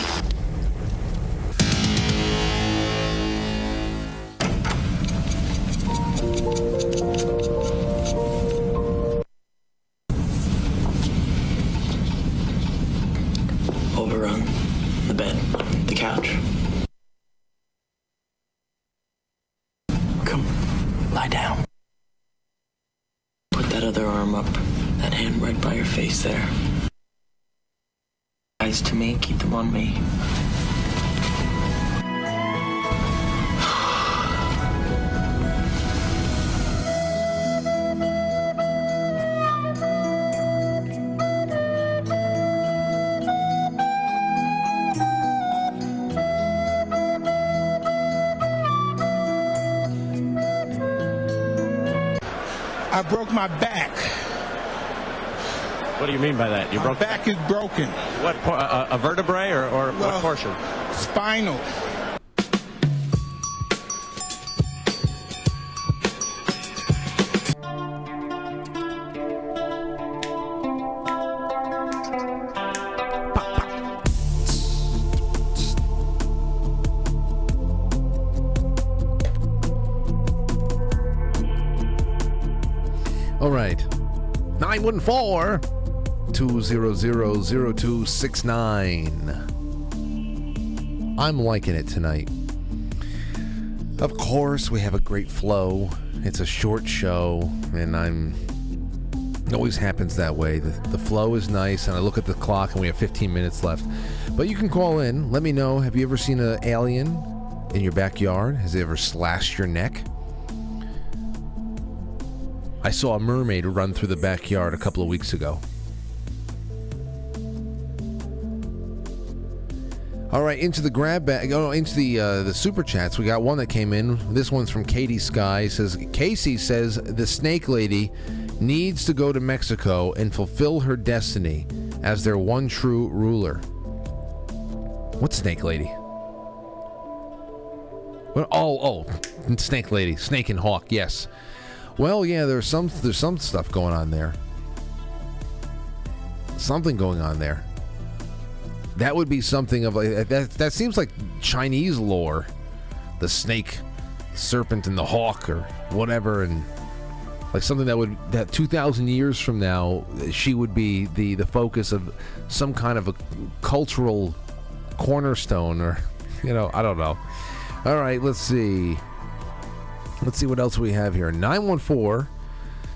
Speaker 9: Overrun. The bed. The couch. Come, lie down. Put that other arm up. That hand right by your face there. Eyes to me, keep them on me.
Speaker 10: I broke my back.
Speaker 11: What do you mean by that? Your
Speaker 10: back is broken.
Speaker 11: What, a, a vertebrae or, or
Speaker 10: well,
Speaker 11: what portion?
Speaker 10: Spinal. All right.
Speaker 2: 914 200 0269. I'm liking it tonight. Of course, we have a great flow. It's a short show, and I'm. It always happens that way. The, the flow is nice, and I look at the clock, and we have 15 minutes left. But you can call in. Let me know. Have you ever seen an alien in your backyard? Has it ever slashed your neck? I saw a mermaid run through the backyard a couple of weeks ago. All right, into the grab bag. Oh, into the uh, the super chats. We got one that came in. This one's from Katie Sky. Says Casey says the snake lady needs to go to Mexico and fulfill her destiny as their one true ruler. What snake lady? What? Oh, oh, snake lady, snake and hawk. Yes. Well, yeah. There's some there's some stuff going on there. Something going on there. That would be something of like that. That seems like Chinese lore, the snake, serpent, and the hawk, or whatever, and like something that would that two thousand years from now, she would be the the focus of some kind of a cultural cornerstone, or you know, I don't know. All right, let's see. Let's see what else we have here. Nine one four.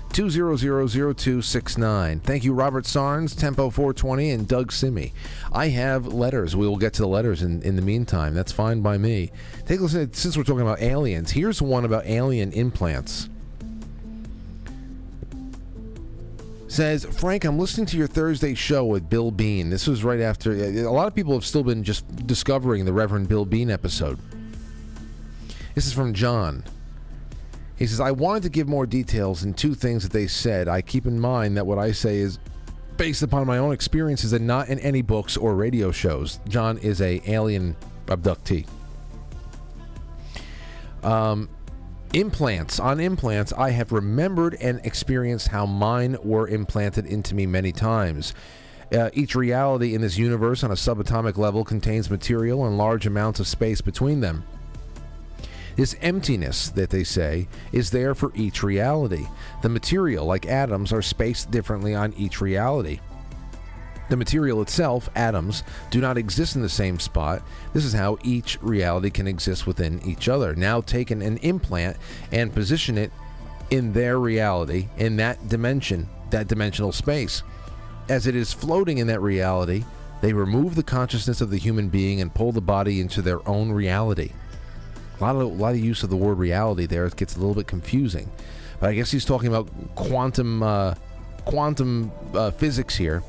Speaker 2: 2000269. Thank you, Robert Sarnes, Tempo 420, and Doug Simi. I have letters. We will get to the letters in, in the meantime. That's fine by me. Take a listen. Since we're talking about aliens, here's one about alien implants. Says, Frank, I'm listening to your Thursday show with Bill Bean. This was right after. A lot of people have still been just discovering the Reverend Bill Bean episode. This is from John. He says, I wanted to give more details in two things that they said. I keep in mind that what I say is based upon my own experiences and not in any books or radio shows. John is a alien abductee. Um, implants. On implants, I have remembered and experienced how mine were implanted into me many times. Uh, each reality in this universe on a subatomic level contains material and large amounts of space between them. This emptiness that they say is there for each reality. The material, like atoms, are spaced differently on each reality. The material itself, atoms, do not exist in the same spot. This is how each reality can exist within each other. Now take an, an implant and position it in their reality, in that dimension, that dimensional space. As it is floating in that reality, they remove the consciousness of the human being and pull the body into their own reality. A lot of a lot of use of the word reality there. It gets a little bit confusing, but I guess he's talking about quantum uh, quantum uh, physics here.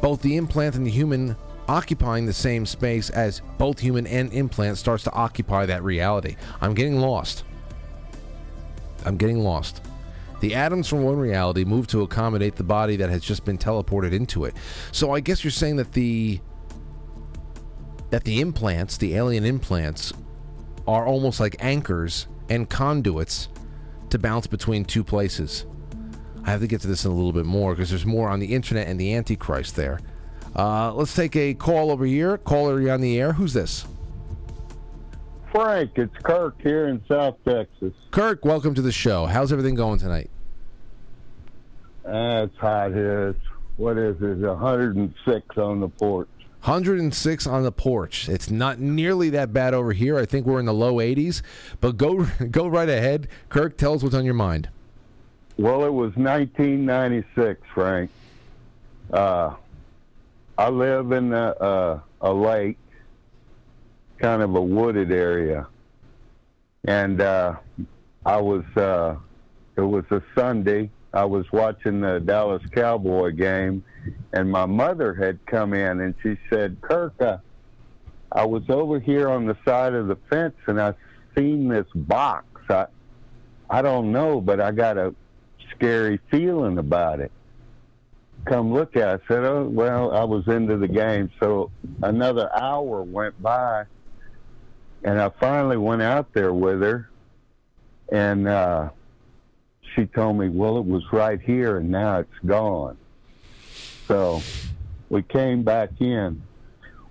Speaker 2: Both the implant and the human occupying the same space as both human and implant starts to occupy that reality. I'm getting lost. I'm getting lost. The atoms from one reality move to accommodate the body that has just been teleported into it. So I guess you're saying that the that the implants, the alien implants, are almost like anchors and conduits to bounce between two places. I have to get to this in a little bit more because there's more on the internet and the Antichrist there. Uh, let's take a call over here. Caller, you on the air. Who's this?
Speaker 12: Frank, it's Kirk here in South Texas.
Speaker 2: Kirk, welcome to the show. How's everything going tonight?
Speaker 12: Uh, it's hot here. It's, what is it? 106 on the porch.
Speaker 2: 106 on the porch. It's not nearly that bad over here. I think we're in the low 80s. But go go right ahead. Kirk, tell us what's on your mind.
Speaker 12: Well, it was 1996, Frank. Uh, I live in a, uh, a lake, kind of a wooded area. And uh, I was, uh, it was a Sunday. I was watching the Dallas Cowboy game and my mother had come in and she said, Kirk, uh, I was over here on the side of the fence and I seen this box. I, I don't know, but I got a scary feeling about it. Come look at it. I said, oh, well, I was into the game. So another hour went by and I finally went out there with her and, uh, she told me, well, it was right here and now it's gone. So we came back in.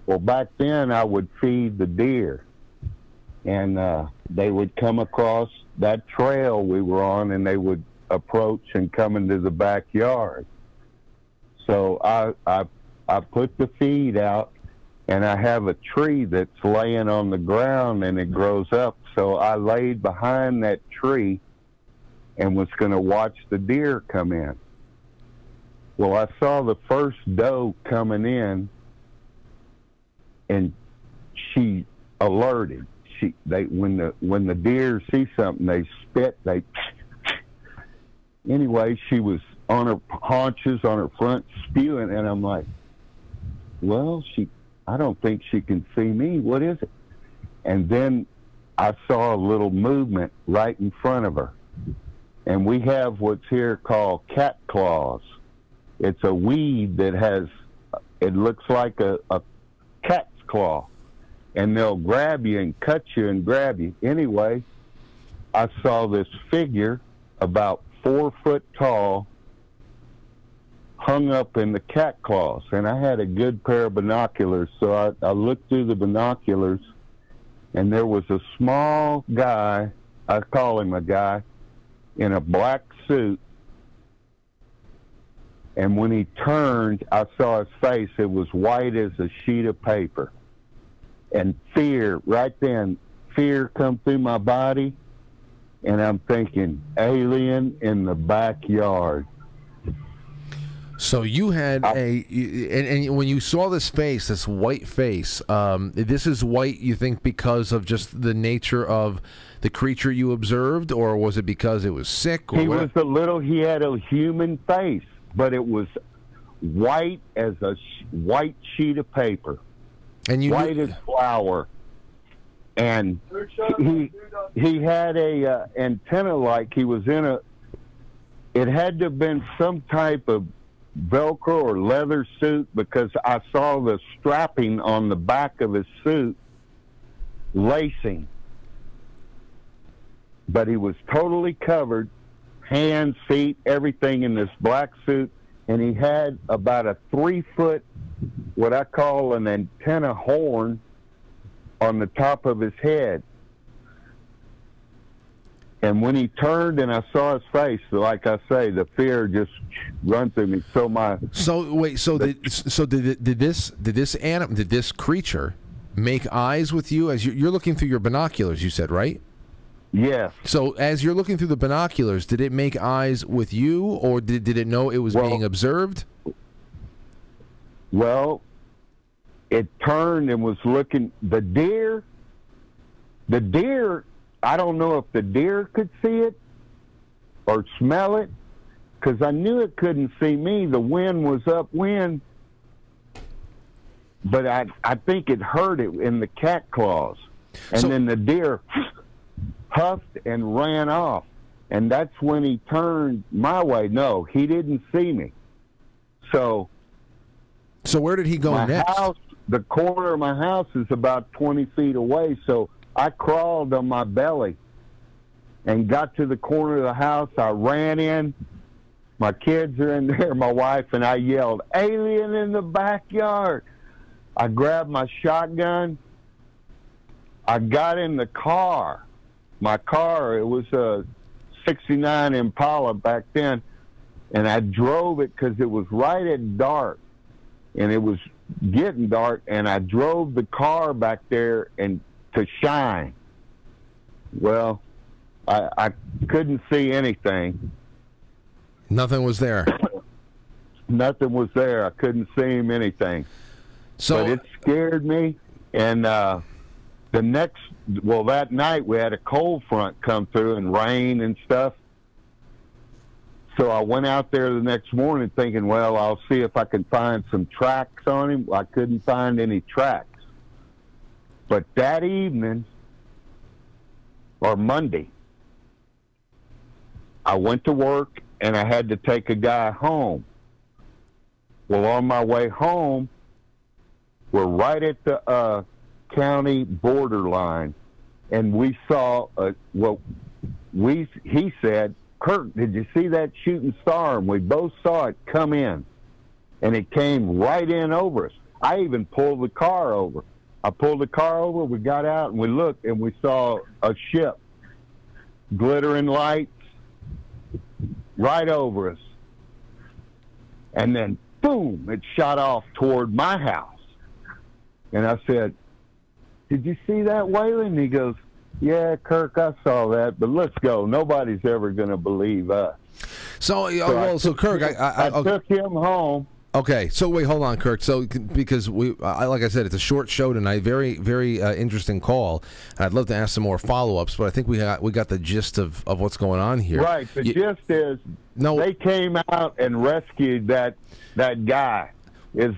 Speaker 12: Well, back then I would feed the deer, and uh, they would come across that trail we were on, and they would approach and come into the backyard. So I I I put the feed out, and I have a tree that's laying on the ground, and it grows up. So I laid behind that tree, and was going to watch the deer come in. Well, I saw the first doe coming in, and she alerted. She they when the when the deer see something, they spit. They anyway, she was on her haunches, on her front, spewing, and I'm like, well, she. I don't think she can see me. What is it? And then I saw a little movement right in front of her. And we have what's here called cat claws. It's a weed that has, it looks like a, a cat's claw. And they'll grab you and cut you and grab you. Anyway, I saw this figure about four foot tall hung up in the cat claws. And I had a good pair of binoculars, so I, I looked through the binoculars, and there was a small guy, I call him a guy, in a black suit. And when he turned, I saw his face. It was white as a sheet of paper. And fear, right then, fear come through my body. And I'm thinking, alien in the backyard.
Speaker 2: So you had a, and, and when you saw this face, this white face, um, this is white. You think because of just the nature of the creature you observed, or was it because it was sick? Or
Speaker 12: He
Speaker 2: what?
Speaker 12: was a little. He had a human face, but it was white as a sh- white sheet of paper,
Speaker 2: and you
Speaker 12: white as flour, and he he had a uh, antenna like he was in a. It had to have been some type of Velcro or leather suit because I saw the strapping on the back of his suit lacing. But he was totally covered, hands, feet, everything in this black suit, and he had about a three foot, what I call an antenna horn on the top of his head. And when he turned and I saw his face, like I say, the fear just run through me. So my
Speaker 2: So wait, so did so did did this did this anim did this creature make eyes with you as you, you're looking through your binoculars? You said right.
Speaker 12: Yes.
Speaker 2: So as you're looking through the binoculars, did it make eyes with you, or did did it know it was being observed?
Speaker 12: Well, it turned and was looking. The deer, the deer, I don't know if the deer could see it or smell it because I knew it couldn't see me. The wind was upwind, but I, I think it heard it in the cat claws. And then the deer huffed and ran off. And that's when he turned my way. No, he didn't see me. So
Speaker 2: So where did he go
Speaker 12: my
Speaker 2: next?
Speaker 12: house, the corner of my house is about 20 feet away. So I crawled on my belly and got to the corner of the house. I ran in. My kids are in there, my wife, and I yelled, Alien in the backyard. I grabbed my shotgun. I got in the car. My car, it was a 69 Impala back then, and I drove it because it was right at dark and it was getting dark and I drove the car back there and to shine. Well, I, I couldn't see anything.
Speaker 2: Nothing was there.
Speaker 12: Nothing was there. I couldn't see him anything.
Speaker 2: So
Speaker 12: but it scared me. And uh, the next, well, that night we had a cold front come through and rain and stuff. So I went out there the next morning thinking, well, I'll see if I can find some tracks on him. I couldn't find any tracks. But that evening, or Monday, I went to work and I had to take a guy home. Well, on my way home, we're right at the uh, county borderline, and we saw a, well, we he said, Kirk, did you see that shooting star?" And we both saw it come in, and it came right in over us. I even pulled the car over. I pulled the car over. We got out and we looked, and we saw a ship, glittering lights, right over us. And then boom, it shot off toward my house. And I said, Did you see that, Waylon? He goes, Yeah, Kirk, I saw that, but let's go. Nobody's ever going to believe us.
Speaker 2: So, uh,
Speaker 12: I
Speaker 2: well, so
Speaker 12: took
Speaker 2: Kirk, I, I, I, okay.
Speaker 12: took him home.
Speaker 2: Okay, so wait, hold on, Kirk. So because we, I, like I said, it's a short show tonight. Very, very uh, interesting call. I'd love to ask some more follow-ups, but I think we got we got the gist of, of what's going on here.
Speaker 12: Right. The
Speaker 2: You-
Speaker 12: gist is
Speaker 2: no.
Speaker 12: they came out and rescued that that guy. Is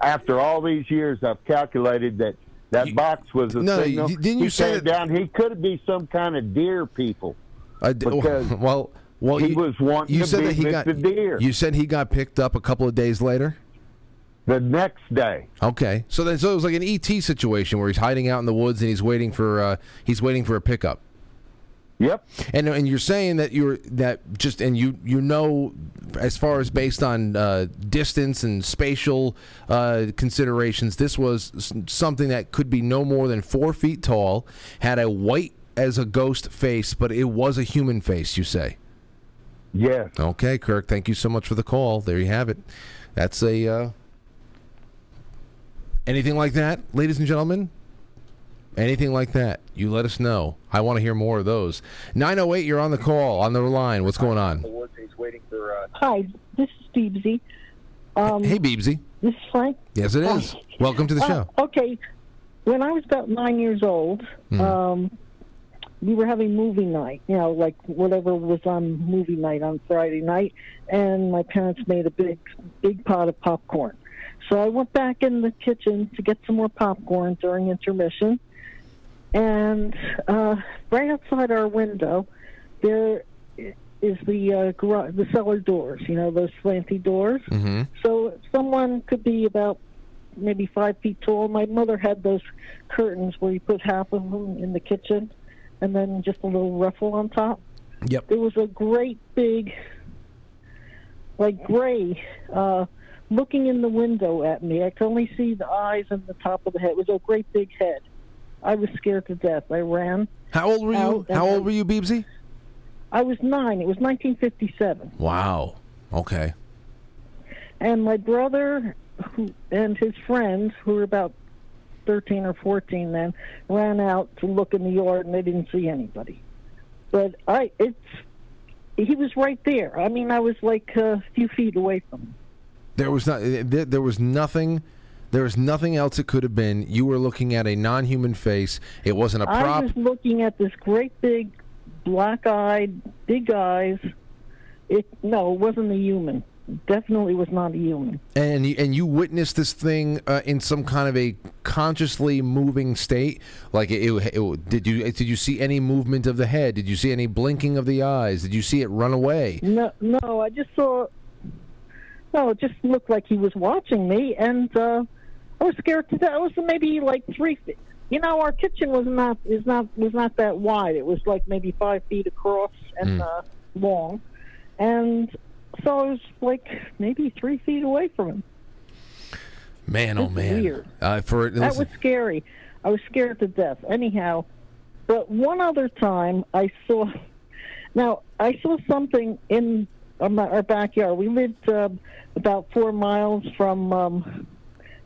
Speaker 12: after all these years, I've calculated that that box was a
Speaker 2: No,
Speaker 12: signal.
Speaker 2: didn't you
Speaker 12: he
Speaker 2: say that-
Speaker 12: down? He could be some kind of deer people.
Speaker 2: I
Speaker 12: because
Speaker 2: well, well,
Speaker 12: he
Speaker 2: you,
Speaker 12: was wanting
Speaker 2: you
Speaker 12: to
Speaker 2: said
Speaker 12: be
Speaker 2: that he got
Speaker 12: the deer.
Speaker 2: You said he got picked up a couple of days later.
Speaker 12: The next day.
Speaker 2: Okay, so then so it was like an ET situation where he's hiding out in the woods and he's waiting for uh, he's waiting for a pickup.
Speaker 12: Yep.
Speaker 2: And and you're saying that you're that just and you you know as far as based on uh, distance and spatial uh, considerations, this was something that could be no more than four feet tall, had a white as a ghost face, but it was a human face. You say?
Speaker 12: Yes.
Speaker 2: Okay, Kirk. Thank you so much for the call. There you have it. That's a uh, anything like that, ladies and gentlemen. Anything like that, you let us know. I want to hear more of those. 908, you're on the call, on the line. What's going on?
Speaker 13: Hi, this is Beebsy. Um,
Speaker 2: Hey, Beebsy.
Speaker 13: This is Frank.
Speaker 2: Yes, it is. Welcome to the
Speaker 13: Uh,
Speaker 2: show.
Speaker 13: okay, when I was about nine years old,
Speaker 2: Mhm.
Speaker 13: um, we were having movie night. You know, like whatever was on movie night on Friday night, and my parents made a big, big pot of popcorn. So I went back in the kitchen to get some more popcorn during intermission, and uh, right outside our window, there is the uh, garage, the cellar doors. You know, those slanty doors.
Speaker 2: Mm-hmm.
Speaker 13: So someone could be about maybe five feet tall. My mother had those curtains where you put half of them in the kitchen and then just a little ruffle on top.
Speaker 2: Yep.
Speaker 13: There was a great big, like gray, uh, looking in the window at me. I could only see the eyes and the top of the head. It was a great big head. I was scared to death. I ran.
Speaker 2: How old were you? How
Speaker 13: I-
Speaker 2: old were you, Beebsy?
Speaker 13: I was nine. It was 1957.
Speaker 2: Wow. Okay.
Speaker 13: and my brother who, and his friends, who were about 13 or 14 then, ran out to look in the yard and they didn't see anybody. But I, it's, he was right there. I mean, I was like a few feet away from him.
Speaker 2: There was not. Eh, there, there was nothing. There was nothing else it could have been. You were looking at a non-human face. It wasn't a prop.
Speaker 13: I was looking at this great big, black-eyed, big eyes. It no, it wasn't a human. It definitely was not a human.
Speaker 2: And you, and you witnessed this thing uh, in some kind of a consciously moving state. Like it, it, it- did you did you see any movement of the head? Did you see any blinking of the eyes? Did you see it run away?
Speaker 13: No, no, I just saw. No, it just looked like he was watching me, and uh, I was scared to death. I was maybe like three feet. You know, our kitchen was not is not was not that wide. It was like maybe five feet across and
Speaker 2: Hmm.
Speaker 13: uh, long, and so I was like maybe three feet away from him.
Speaker 2: Man, oh man!
Speaker 13: weird.
Speaker 2: Uh, for
Speaker 13: That was scary. I was scared to death. Anyhow, but one other time I saw. Now I saw something in our, backyard. We lived uh, about four miles from um,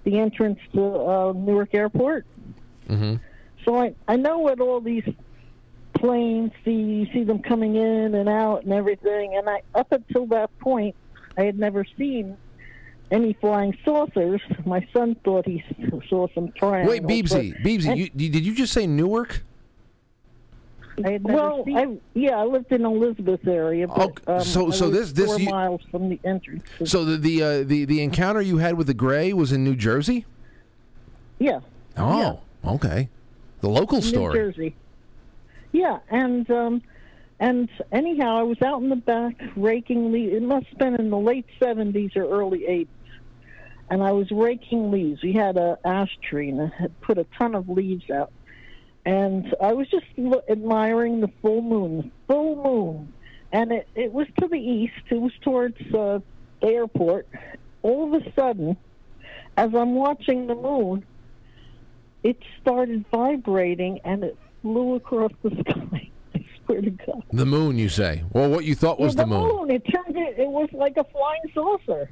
Speaker 13: the entrance to uh, Newark Airport.
Speaker 2: hmm
Speaker 13: So I I know what all these planes see. You see them coming in and out and everything. And I up until that point, I had never seen any flying saucers. My son thought he saw some triangles.
Speaker 2: Wait, Beebsy,
Speaker 13: but-
Speaker 2: Beebsy,
Speaker 13: and-
Speaker 2: you, you, did you just say Newark?
Speaker 13: I had well, I, yeah, I lived in Elizabeth area, but um,
Speaker 2: so-
Speaker 13: I
Speaker 2: so
Speaker 13: was
Speaker 2: this- this
Speaker 13: four
Speaker 2: you-
Speaker 13: miles from the entrance.
Speaker 2: So the the uh, the the encounter you had with the gray was in New Jersey.
Speaker 13: yeah,
Speaker 2: Oh, okay. The local
Speaker 13: New
Speaker 2: story.
Speaker 13: Jersey. Yeah, and um, and anyhow, I was out in the back raking leaves. It must have been in the late seventies or early eighties, and I was raking leaves. We had a ash tree and it had put a ton of leaves out, and I was just lo- admiring the full moon, full moon, and it it was to the east. It was towards uh, the airport. All of a sudden, as I'm watching the moon, it started vibrating and it flew across the sky. I swear to God.
Speaker 2: The moon, you say? Well, what you thought was
Speaker 13: yeah,
Speaker 2: the moon?
Speaker 13: It turned it. It was like a flying saucer.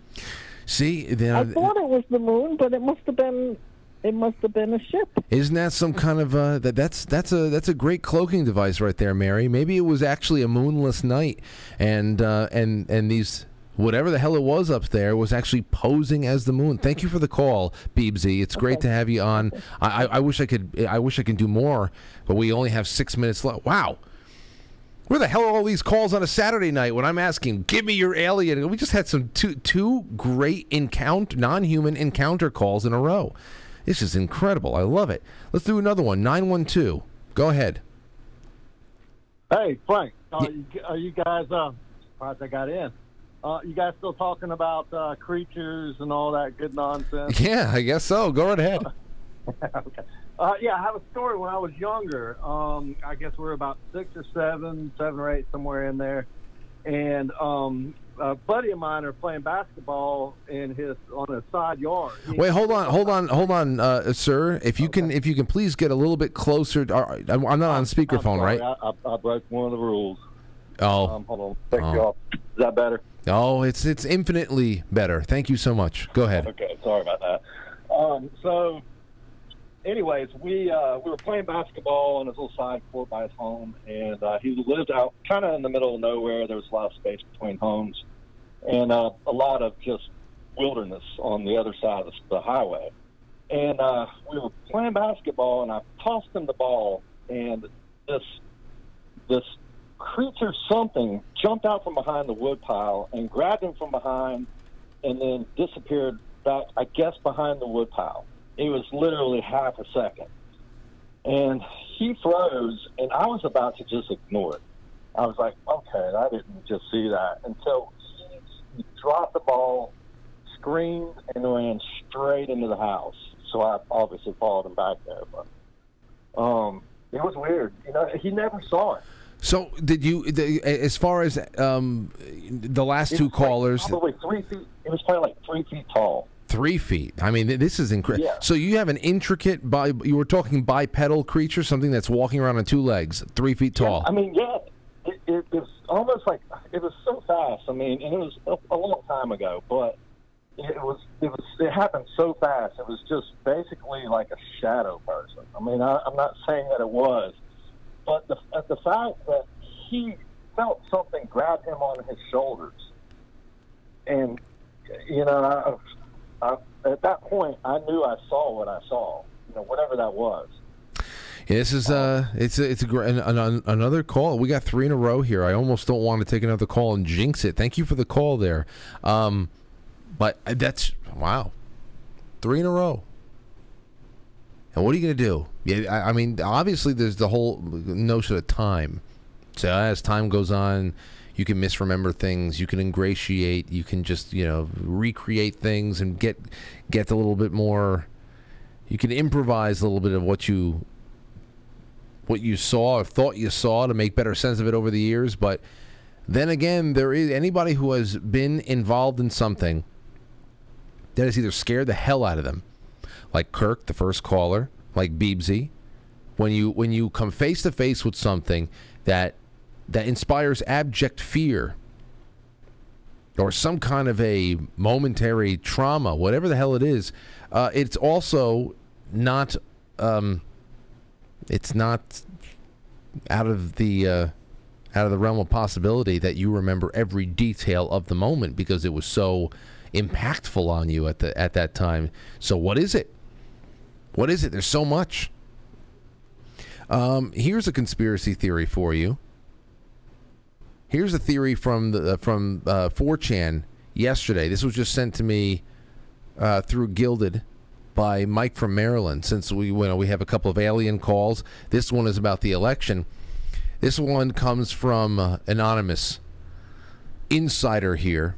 Speaker 2: See, then
Speaker 13: I thought it was the moon, but it must have been it must have been a ship.
Speaker 2: Isn't that some kind of uh, that? That's that's a that's a great cloaking device right there, Mary. Maybe it was actually a moonless night, and uh, and and these whatever the hell it was up there was actually posing as the moon. Thank you for the call, Beebsy. It's great to have you on. I, I, I wish I could I wish I could do more, but we only have six minutes left. Wow. Where the hell are all these calls on a Saturday night when I'm asking, give me your alien? We just had some two two great encounter non-human encounter calls in a row. This is incredible. I love it. Let's do another one. 912. Go ahead.
Speaker 14: Hey, Frank, are you, are you guys, uh, surprised I got in. Uh, you guys still talking about uh, creatures and all that good nonsense?
Speaker 2: Yeah, I guess so. Go right ahead.
Speaker 14: okay. Uh, yeah, I have a story when I was younger. Um, I guess we were about six or seven, seven or eight, somewhere in there. And um, a buddy of mine are playing basketball in his on his side yard. He-
Speaker 2: Wait, hold on, hold on, hold on, uh, sir. If you can, if you can, please get a little bit closer. to- I'm I'm not on speakerphone, right?
Speaker 14: I, I, I broke one of the rules.
Speaker 2: Oh,
Speaker 14: Um, hold on. Take
Speaker 2: Oh.
Speaker 14: you off. Is that better?
Speaker 2: Oh, it's it's infinitely better. Thank you so much. Go ahead.
Speaker 14: Okay, sorry about that. Um, so, anyways, we uh, we were playing basketball on his little side court by his home, and uh, he lived out kind of in the middle of nowhere. There was a lot of space between homes, and uh, a lot of just wilderness on the other side of the, highway. And uh, we were playing basketball, and I tossed him the ball, and this this creature something jumped out from behind the wood pile and grabbed him from behind and then disappeared back, I guess, behind the wood pile. It was literally half a second. And he froze, and I was about to just ignore it. I was like, okay, I didn't just see that until he dropped the ball, screamed, and ran straight into the house. So I obviously followed him back there. But um, it was weird. You know, he never saw it.
Speaker 2: So, did you, the, as far as um, the last two
Speaker 14: was like
Speaker 2: callers,
Speaker 14: probably three feet. It was probably like three feet tall.
Speaker 2: three feet? I mean, this is incredible.
Speaker 14: Yeah.
Speaker 2: So you have an intricate, bi- you were talking bipedal creature, something that's walking around on two legs, three feet tall.
Speaker 14: I mean, yeah, it, it, it was almost like it was so fast. I mean, and it was a, a long time ago, but it was it was it happened so fast. It was just basically like a shadow person. I mean, I, I'm not saying that it was, but the uh, the fact that he felt something grab him on his shoulders, and you know, I, I, at that point, I knew I saw what I saw. You know, whatever that was.
Speaker 2: Yeah, this is uh, it's a, it's a, an, an, another call. We got three in a row here. I almost don't want to take another call and jinx it. Thank you for the call there. Um, but that's wow, three in a row. And what are you to do? Yeah, I, I mean, obviously there's the whole notion of time. So as time goes on, you can misremember things. You can ingratiate. You can just you know recreate things and get get a little bit more. You can improvise a little bit of what you what you saw or thought you saw to make better sense of it over the years. But then again, there is anybody who has been involved in something that has either scared the hell out of them, like Kirk, the first caller, like Beebsy. When you when you come face to face with something that that inspires abject fear or some kind of a momentary trauma, whatever the hell it is, uh, it's also not um, it's not out of the uh, out of the realm of possibility that you remember every detail of the moment because it was so impactful on you at the at that time. So what is it? What is it? There's so much. Um, here's a conspiracy theory for you. Here's a theory from the uh, from uh, 4chan yesterday. This was just sent to me uh, through Guilded by Mike from Maryland. Since we you know, we have a couple of alien calls, this one is about the election. This one comes from uh, anonymous insider here.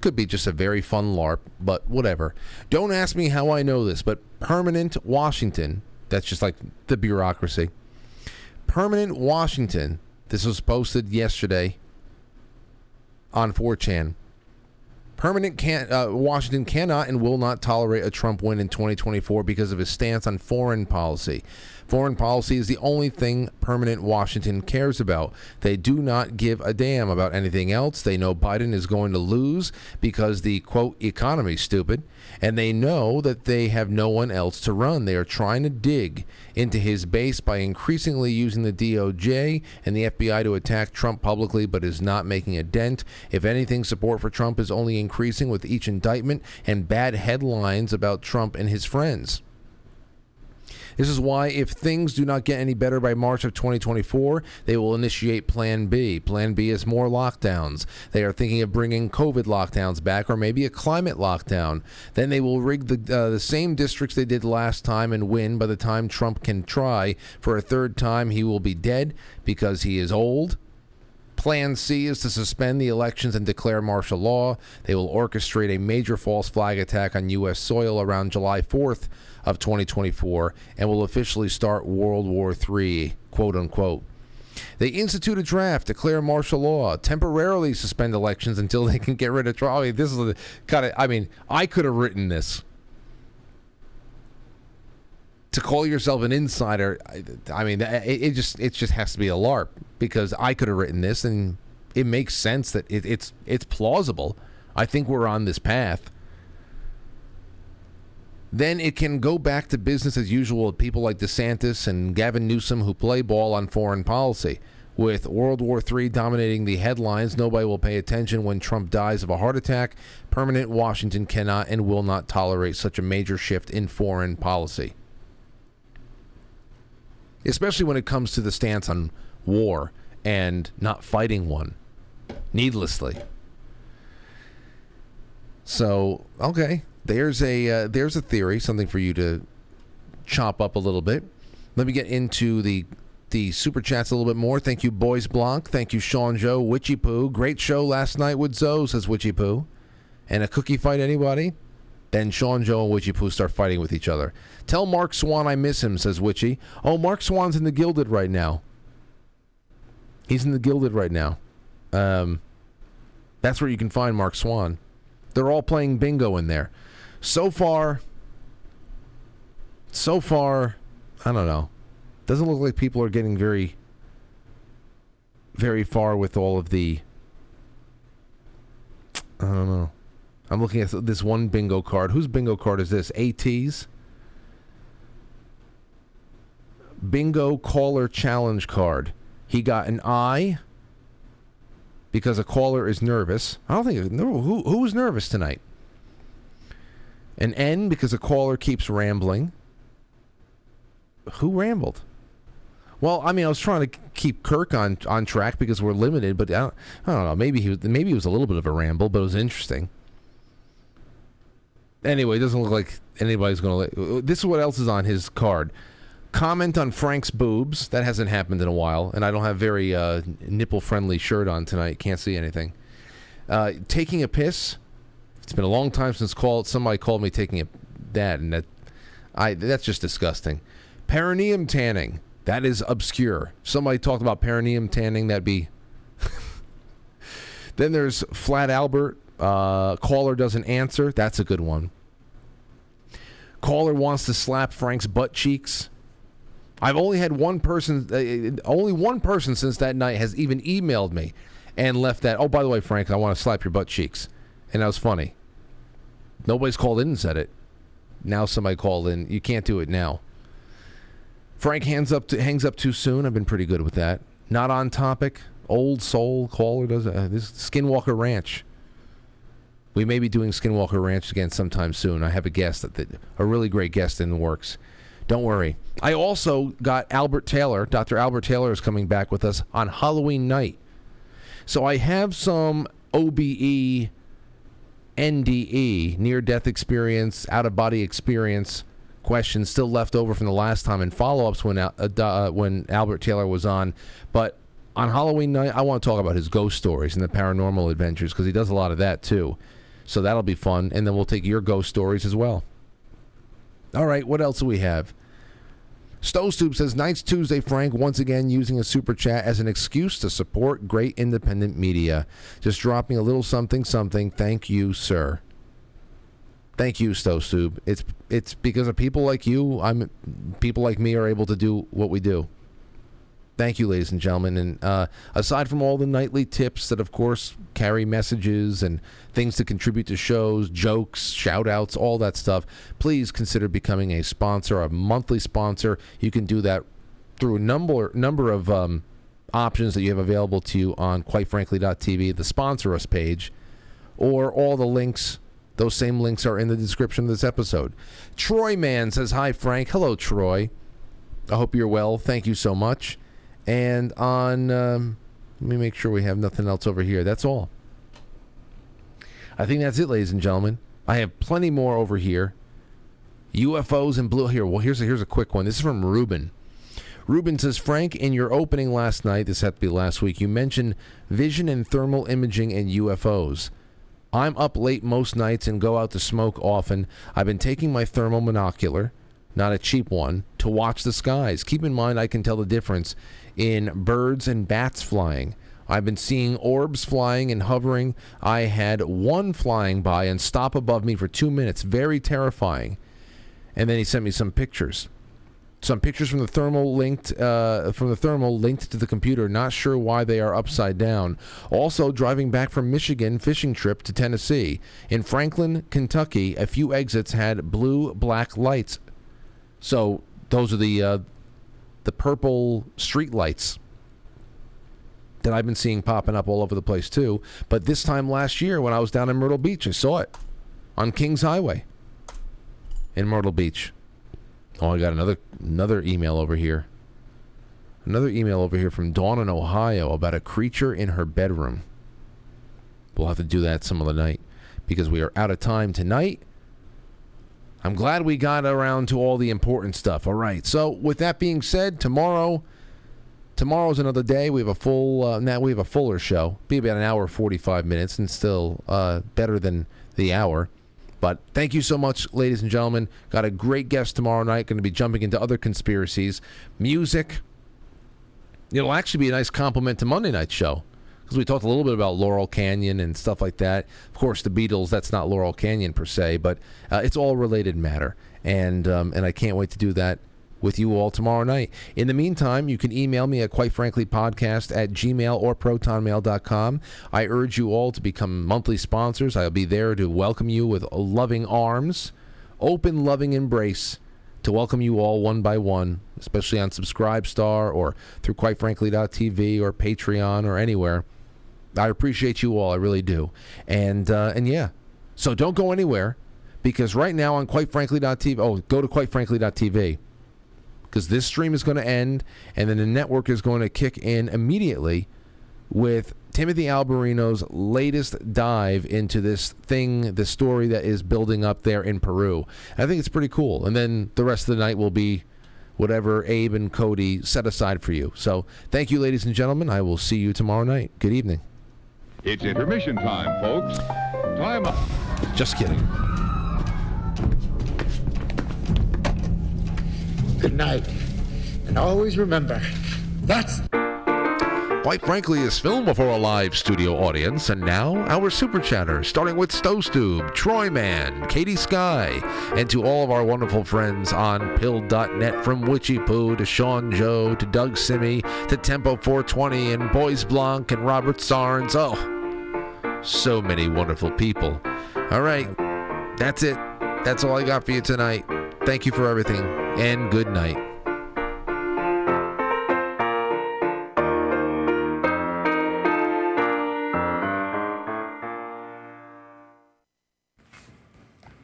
Speaker 2: Could be just a very fun LARP, but whatever. Don't ask me how I know this, but Permanent Washington, that's just like the bureaucracy. Permanent Washington, this was posted yesterday on 4chan. Permanent can uh, Washington cannot and will not tolerate a Trump win in 2024 because of his stance on foreign policy. Foreign policy is the only thing permanent Washington cares about. They do not give a damn about anything else. They know Biden is going to lose because the quote economy's stupid, and they know that they have no one else to run. They are trying to dig into his base by increasingly using the DOJ and the FBI to attack Trump publicly, but is not making a dent. If anything, support for Trump is only increasing with each indictment and bad headlines about Trump and his friends. This is why, if things do not get any better by March of 2024, they will initiate Plan B. Plan B is more lockdowns. They are thinking of bringing COVID lockdowns back, or maybe a climate lockdown. Then they will rig the uh, the same districts they did last time and win. By the time Trump can try for a third time, he will be dead because he is old. Plan C is to suspend the elections and declare martial law. They will orchestrate a major false flag attack on U.S. soil around July 4th of 2024 and will officially start World War III, quote unquote. They institute a draft, declare martial law, temporarily suspend elections until they can get rid of Trump. I mean, this is the kind of, I mean, I could have written this. To call yourself an insider, I, mean, it, it just it just has to be a LARP because I could have written this and it makes sense that it, it's it's plausible. I think we're on this path then it can go back to business as usual with people like DeSantis and Gavin Newsom who play ball on foreign policy. With World War III dominating the headlines, nobody will pay attention when Trump dies of a heart attack. Permanent Washington cannot and will not tolerate such a major shift in foreign policy. Especially when it comes to the stance on war and not fighting one needlessly. So, okay, there's a uh, there's a theory, something for you to chop up a little bit. Let me get into the the super chats a little bit more. Thank you, Boys Blanc. Thank you, Sean Joe, Witchy Poo. Great show last night with Zoe, says Witchy Poo. And a cookie fight, anybody? Then Sean Joe and Witchy Poo start fighting with each other. Tell Mark Swan I miss him, says Witchy. Oh, Mark Swan's in the Guilded right now. He's in the Guilded right now. Um, that's where you can find Mark Swan. They're all playing bingo in there so far, so far, I don't know. Doesn't look like people are getting very, very far with all of the. I don't know. I'm looking at this one bingo card. Whose bingo card is this? AT's? Bingo caller challenge card. He got an I because a caller is nervous. I don't think. Who who nervous tonight? An N because a caller keeps rambling. Who rambled? Well, I mean, I was trying to keep Kirk on on track because we're limited, but I don't, I don't know. Maybe he was, maybe it was a little bit of a ramble, but it was interesting. Anyway, it doesn't look like anybody's going to. This is what else is on his card. Comment on Frank's boobs. That hasn't happened in a while, and I don't have very uh, nipple friendly shirt on tonight. Can't see anything. Uh, taking a piss. It's been a long time since called somebody called me taking it that and that I that's just disgusting. Perineum tanning. That is obscure. Somebody talked about perineum tanning. That'd be. then there's Flat Albert. Uh, caller doesn't answer. That's a good one. Caller wants to slap Frank's butt cheeks. I've only had one person, uh, only one person since that night has even emailed me and left that. Oh, by the way, Frank, I want to slap your butt cheeks and that was funny. Nobody's called in and said it. Now somebody called in. You can't do it now. Frank hands up to, hangs up too soon. I've been pretty good with that. Not on topic. Old soul caller does uh, this. Skinwalker Ranch. We may be doing Skinwalker Ranch again sometime soon. I have a guest that, that a really great guest in the works. Don't worry. I also got Albert Taylor. Dr. Albert Taylor is coming back with us on Halloween night. So I have some OBE NDE, near death experience, out of body experience questions still left over from the last time and follow ups when, uh, uh, when Albert Taylor was on. But on Halloween night, I want to talk about his ghost stories and the paranormal adventures because he does a lot of that too. So that'll be fun. And then we'll take your ghost stories as well. All right, what else do we have? Stovestoop says, Nights Tuesday, Frank, once again using a super chat as an excuse to support great independent media. Just dropping a little something, something. Thank you, sir. Thank you, Stovestoop. It's it's because of people like you. I'm people like me are able to do what we do. Thank you, ladies and gentlemen. And uh, aside from all the nightly tips that, of course, carry messages and things to contribute to shows, jokes, shout outs, all that stuff, please consider becoming a sponsor, a monthly sponsor. You can do that through a number, number of um, options that you have available to you on quitefrankly.tv, the sponsor us page, or all the links. Those same links are in the description of this episode. Troy Man says, Hi, Frank. Hello, Troy. I hope you're well. Thank you so much. And on, um, let me make sure we have nothing else over here. That's all. I think that's it, ladies and gentlemen. I have plenty more over here. UFOs and blue. Here, well, here's a, here's a quick one. This is from Ruben. Ruben says, Frank, in your opening last night, this had to be last week, you mentioned vision and thermal imaging and UFOs. I'm up late most nights and go out to smoke often. I've been taking my thermal monocular, not a cheap one, to watch the skies. Keep in mind, I can tell the difference in birds and bats flying. I've been seeing orbs flying and hovering. I had one flying by and stop above me for two minutes. Very terrifying. And then he sent me some pictures. Some pictures from the thermal linked uh, from the thermal linked to the computer. Not sure why they are upside down. Also, driving back from Michigan fishing trip to Tennessee in Franklin, Kentucky, a few exits had blue black lights. So those are the uh, the purple street lights that I've been seeing popping up all over the place too. But this time last year, when I was down in Myrtle Beach, I saw it on Kings Highway in Myrtle Beach. Oh, I got another another email over here. Another email over here from Dawn in Ohio about a creature in her bedroom. We'll have to do that some other night because we are out of time tonight. I'm glad we got around to all the important stuff. All right. So, with that being said, tomorrow tomorrow's another day. We have a full uh, now we have a fuller show. Be about an hour 45 minutes and still uh, better than the hour. But thank you so much, ladies and gentlemen. Got a great guest tomorrow night. Going to be jumping into other conspiracies, music. It'll actually be a nice compliment to Monday night's show because we talked a little bit about Laurel Canyon and stuff like that. Of course, the Beatles. That's not Laurel Canyon per se, but uh, it's all related matter, and um, and I can't wait to do that with you all tomorrow night. In the meantime, you can email me at quite frankly podcast at gmail or protonmail.com. I urge you all to become monthly sponsors. I'll be there to welcome you with loving arms, open, loving embrace to welcome you all one by one, especially on Subscribestar or through quitefrankly.tv or Patreon or anywhere. I appreciate you all. I really do. And uh, and yeah, so don't go anywhere because right now on quitefrankly.tv, oh, go to quitefrankly.tv because this stream is going to end and then the network is going to kick in immediately with Timothy Alberino's latest dive into this thing, the story that is building up there in Peru. I think it's pretty cool. And then the rest of the night will be whatever Abe and Cody set aside for you. So thank you, ladies and gentlemen. I will see you tomorrow night. Good evening.
Speaker 15: It's intermission time, folks. Time up.
Speaker 2: Just kidding.
Speaker 16: Good night. And always remember, that's.
Speaker 2: Quite frankly, is filmed before a live studio audience, and now our super chatters, starting with Stowstube, Troy Man, Katie Sky, and to all of our wonderful friends on Pilled.net from Witchy Poo to Sean Joe to Doug Simi to Tempo 420 and Boys Blanc and Robert Sarnes. Oh, so many wonderful people. All right, that's it. That's all I got for you tonight. Thank you for everything, and good night.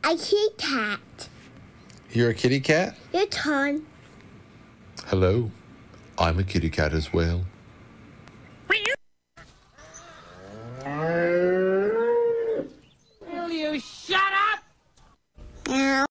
Speaker 17: A kitty cat.
Speaker 2: You're a kitty cat?
Speaker 17: It's on.
Speaker 2: Hello. I'm a kitty cat as well. Will you shut up? No.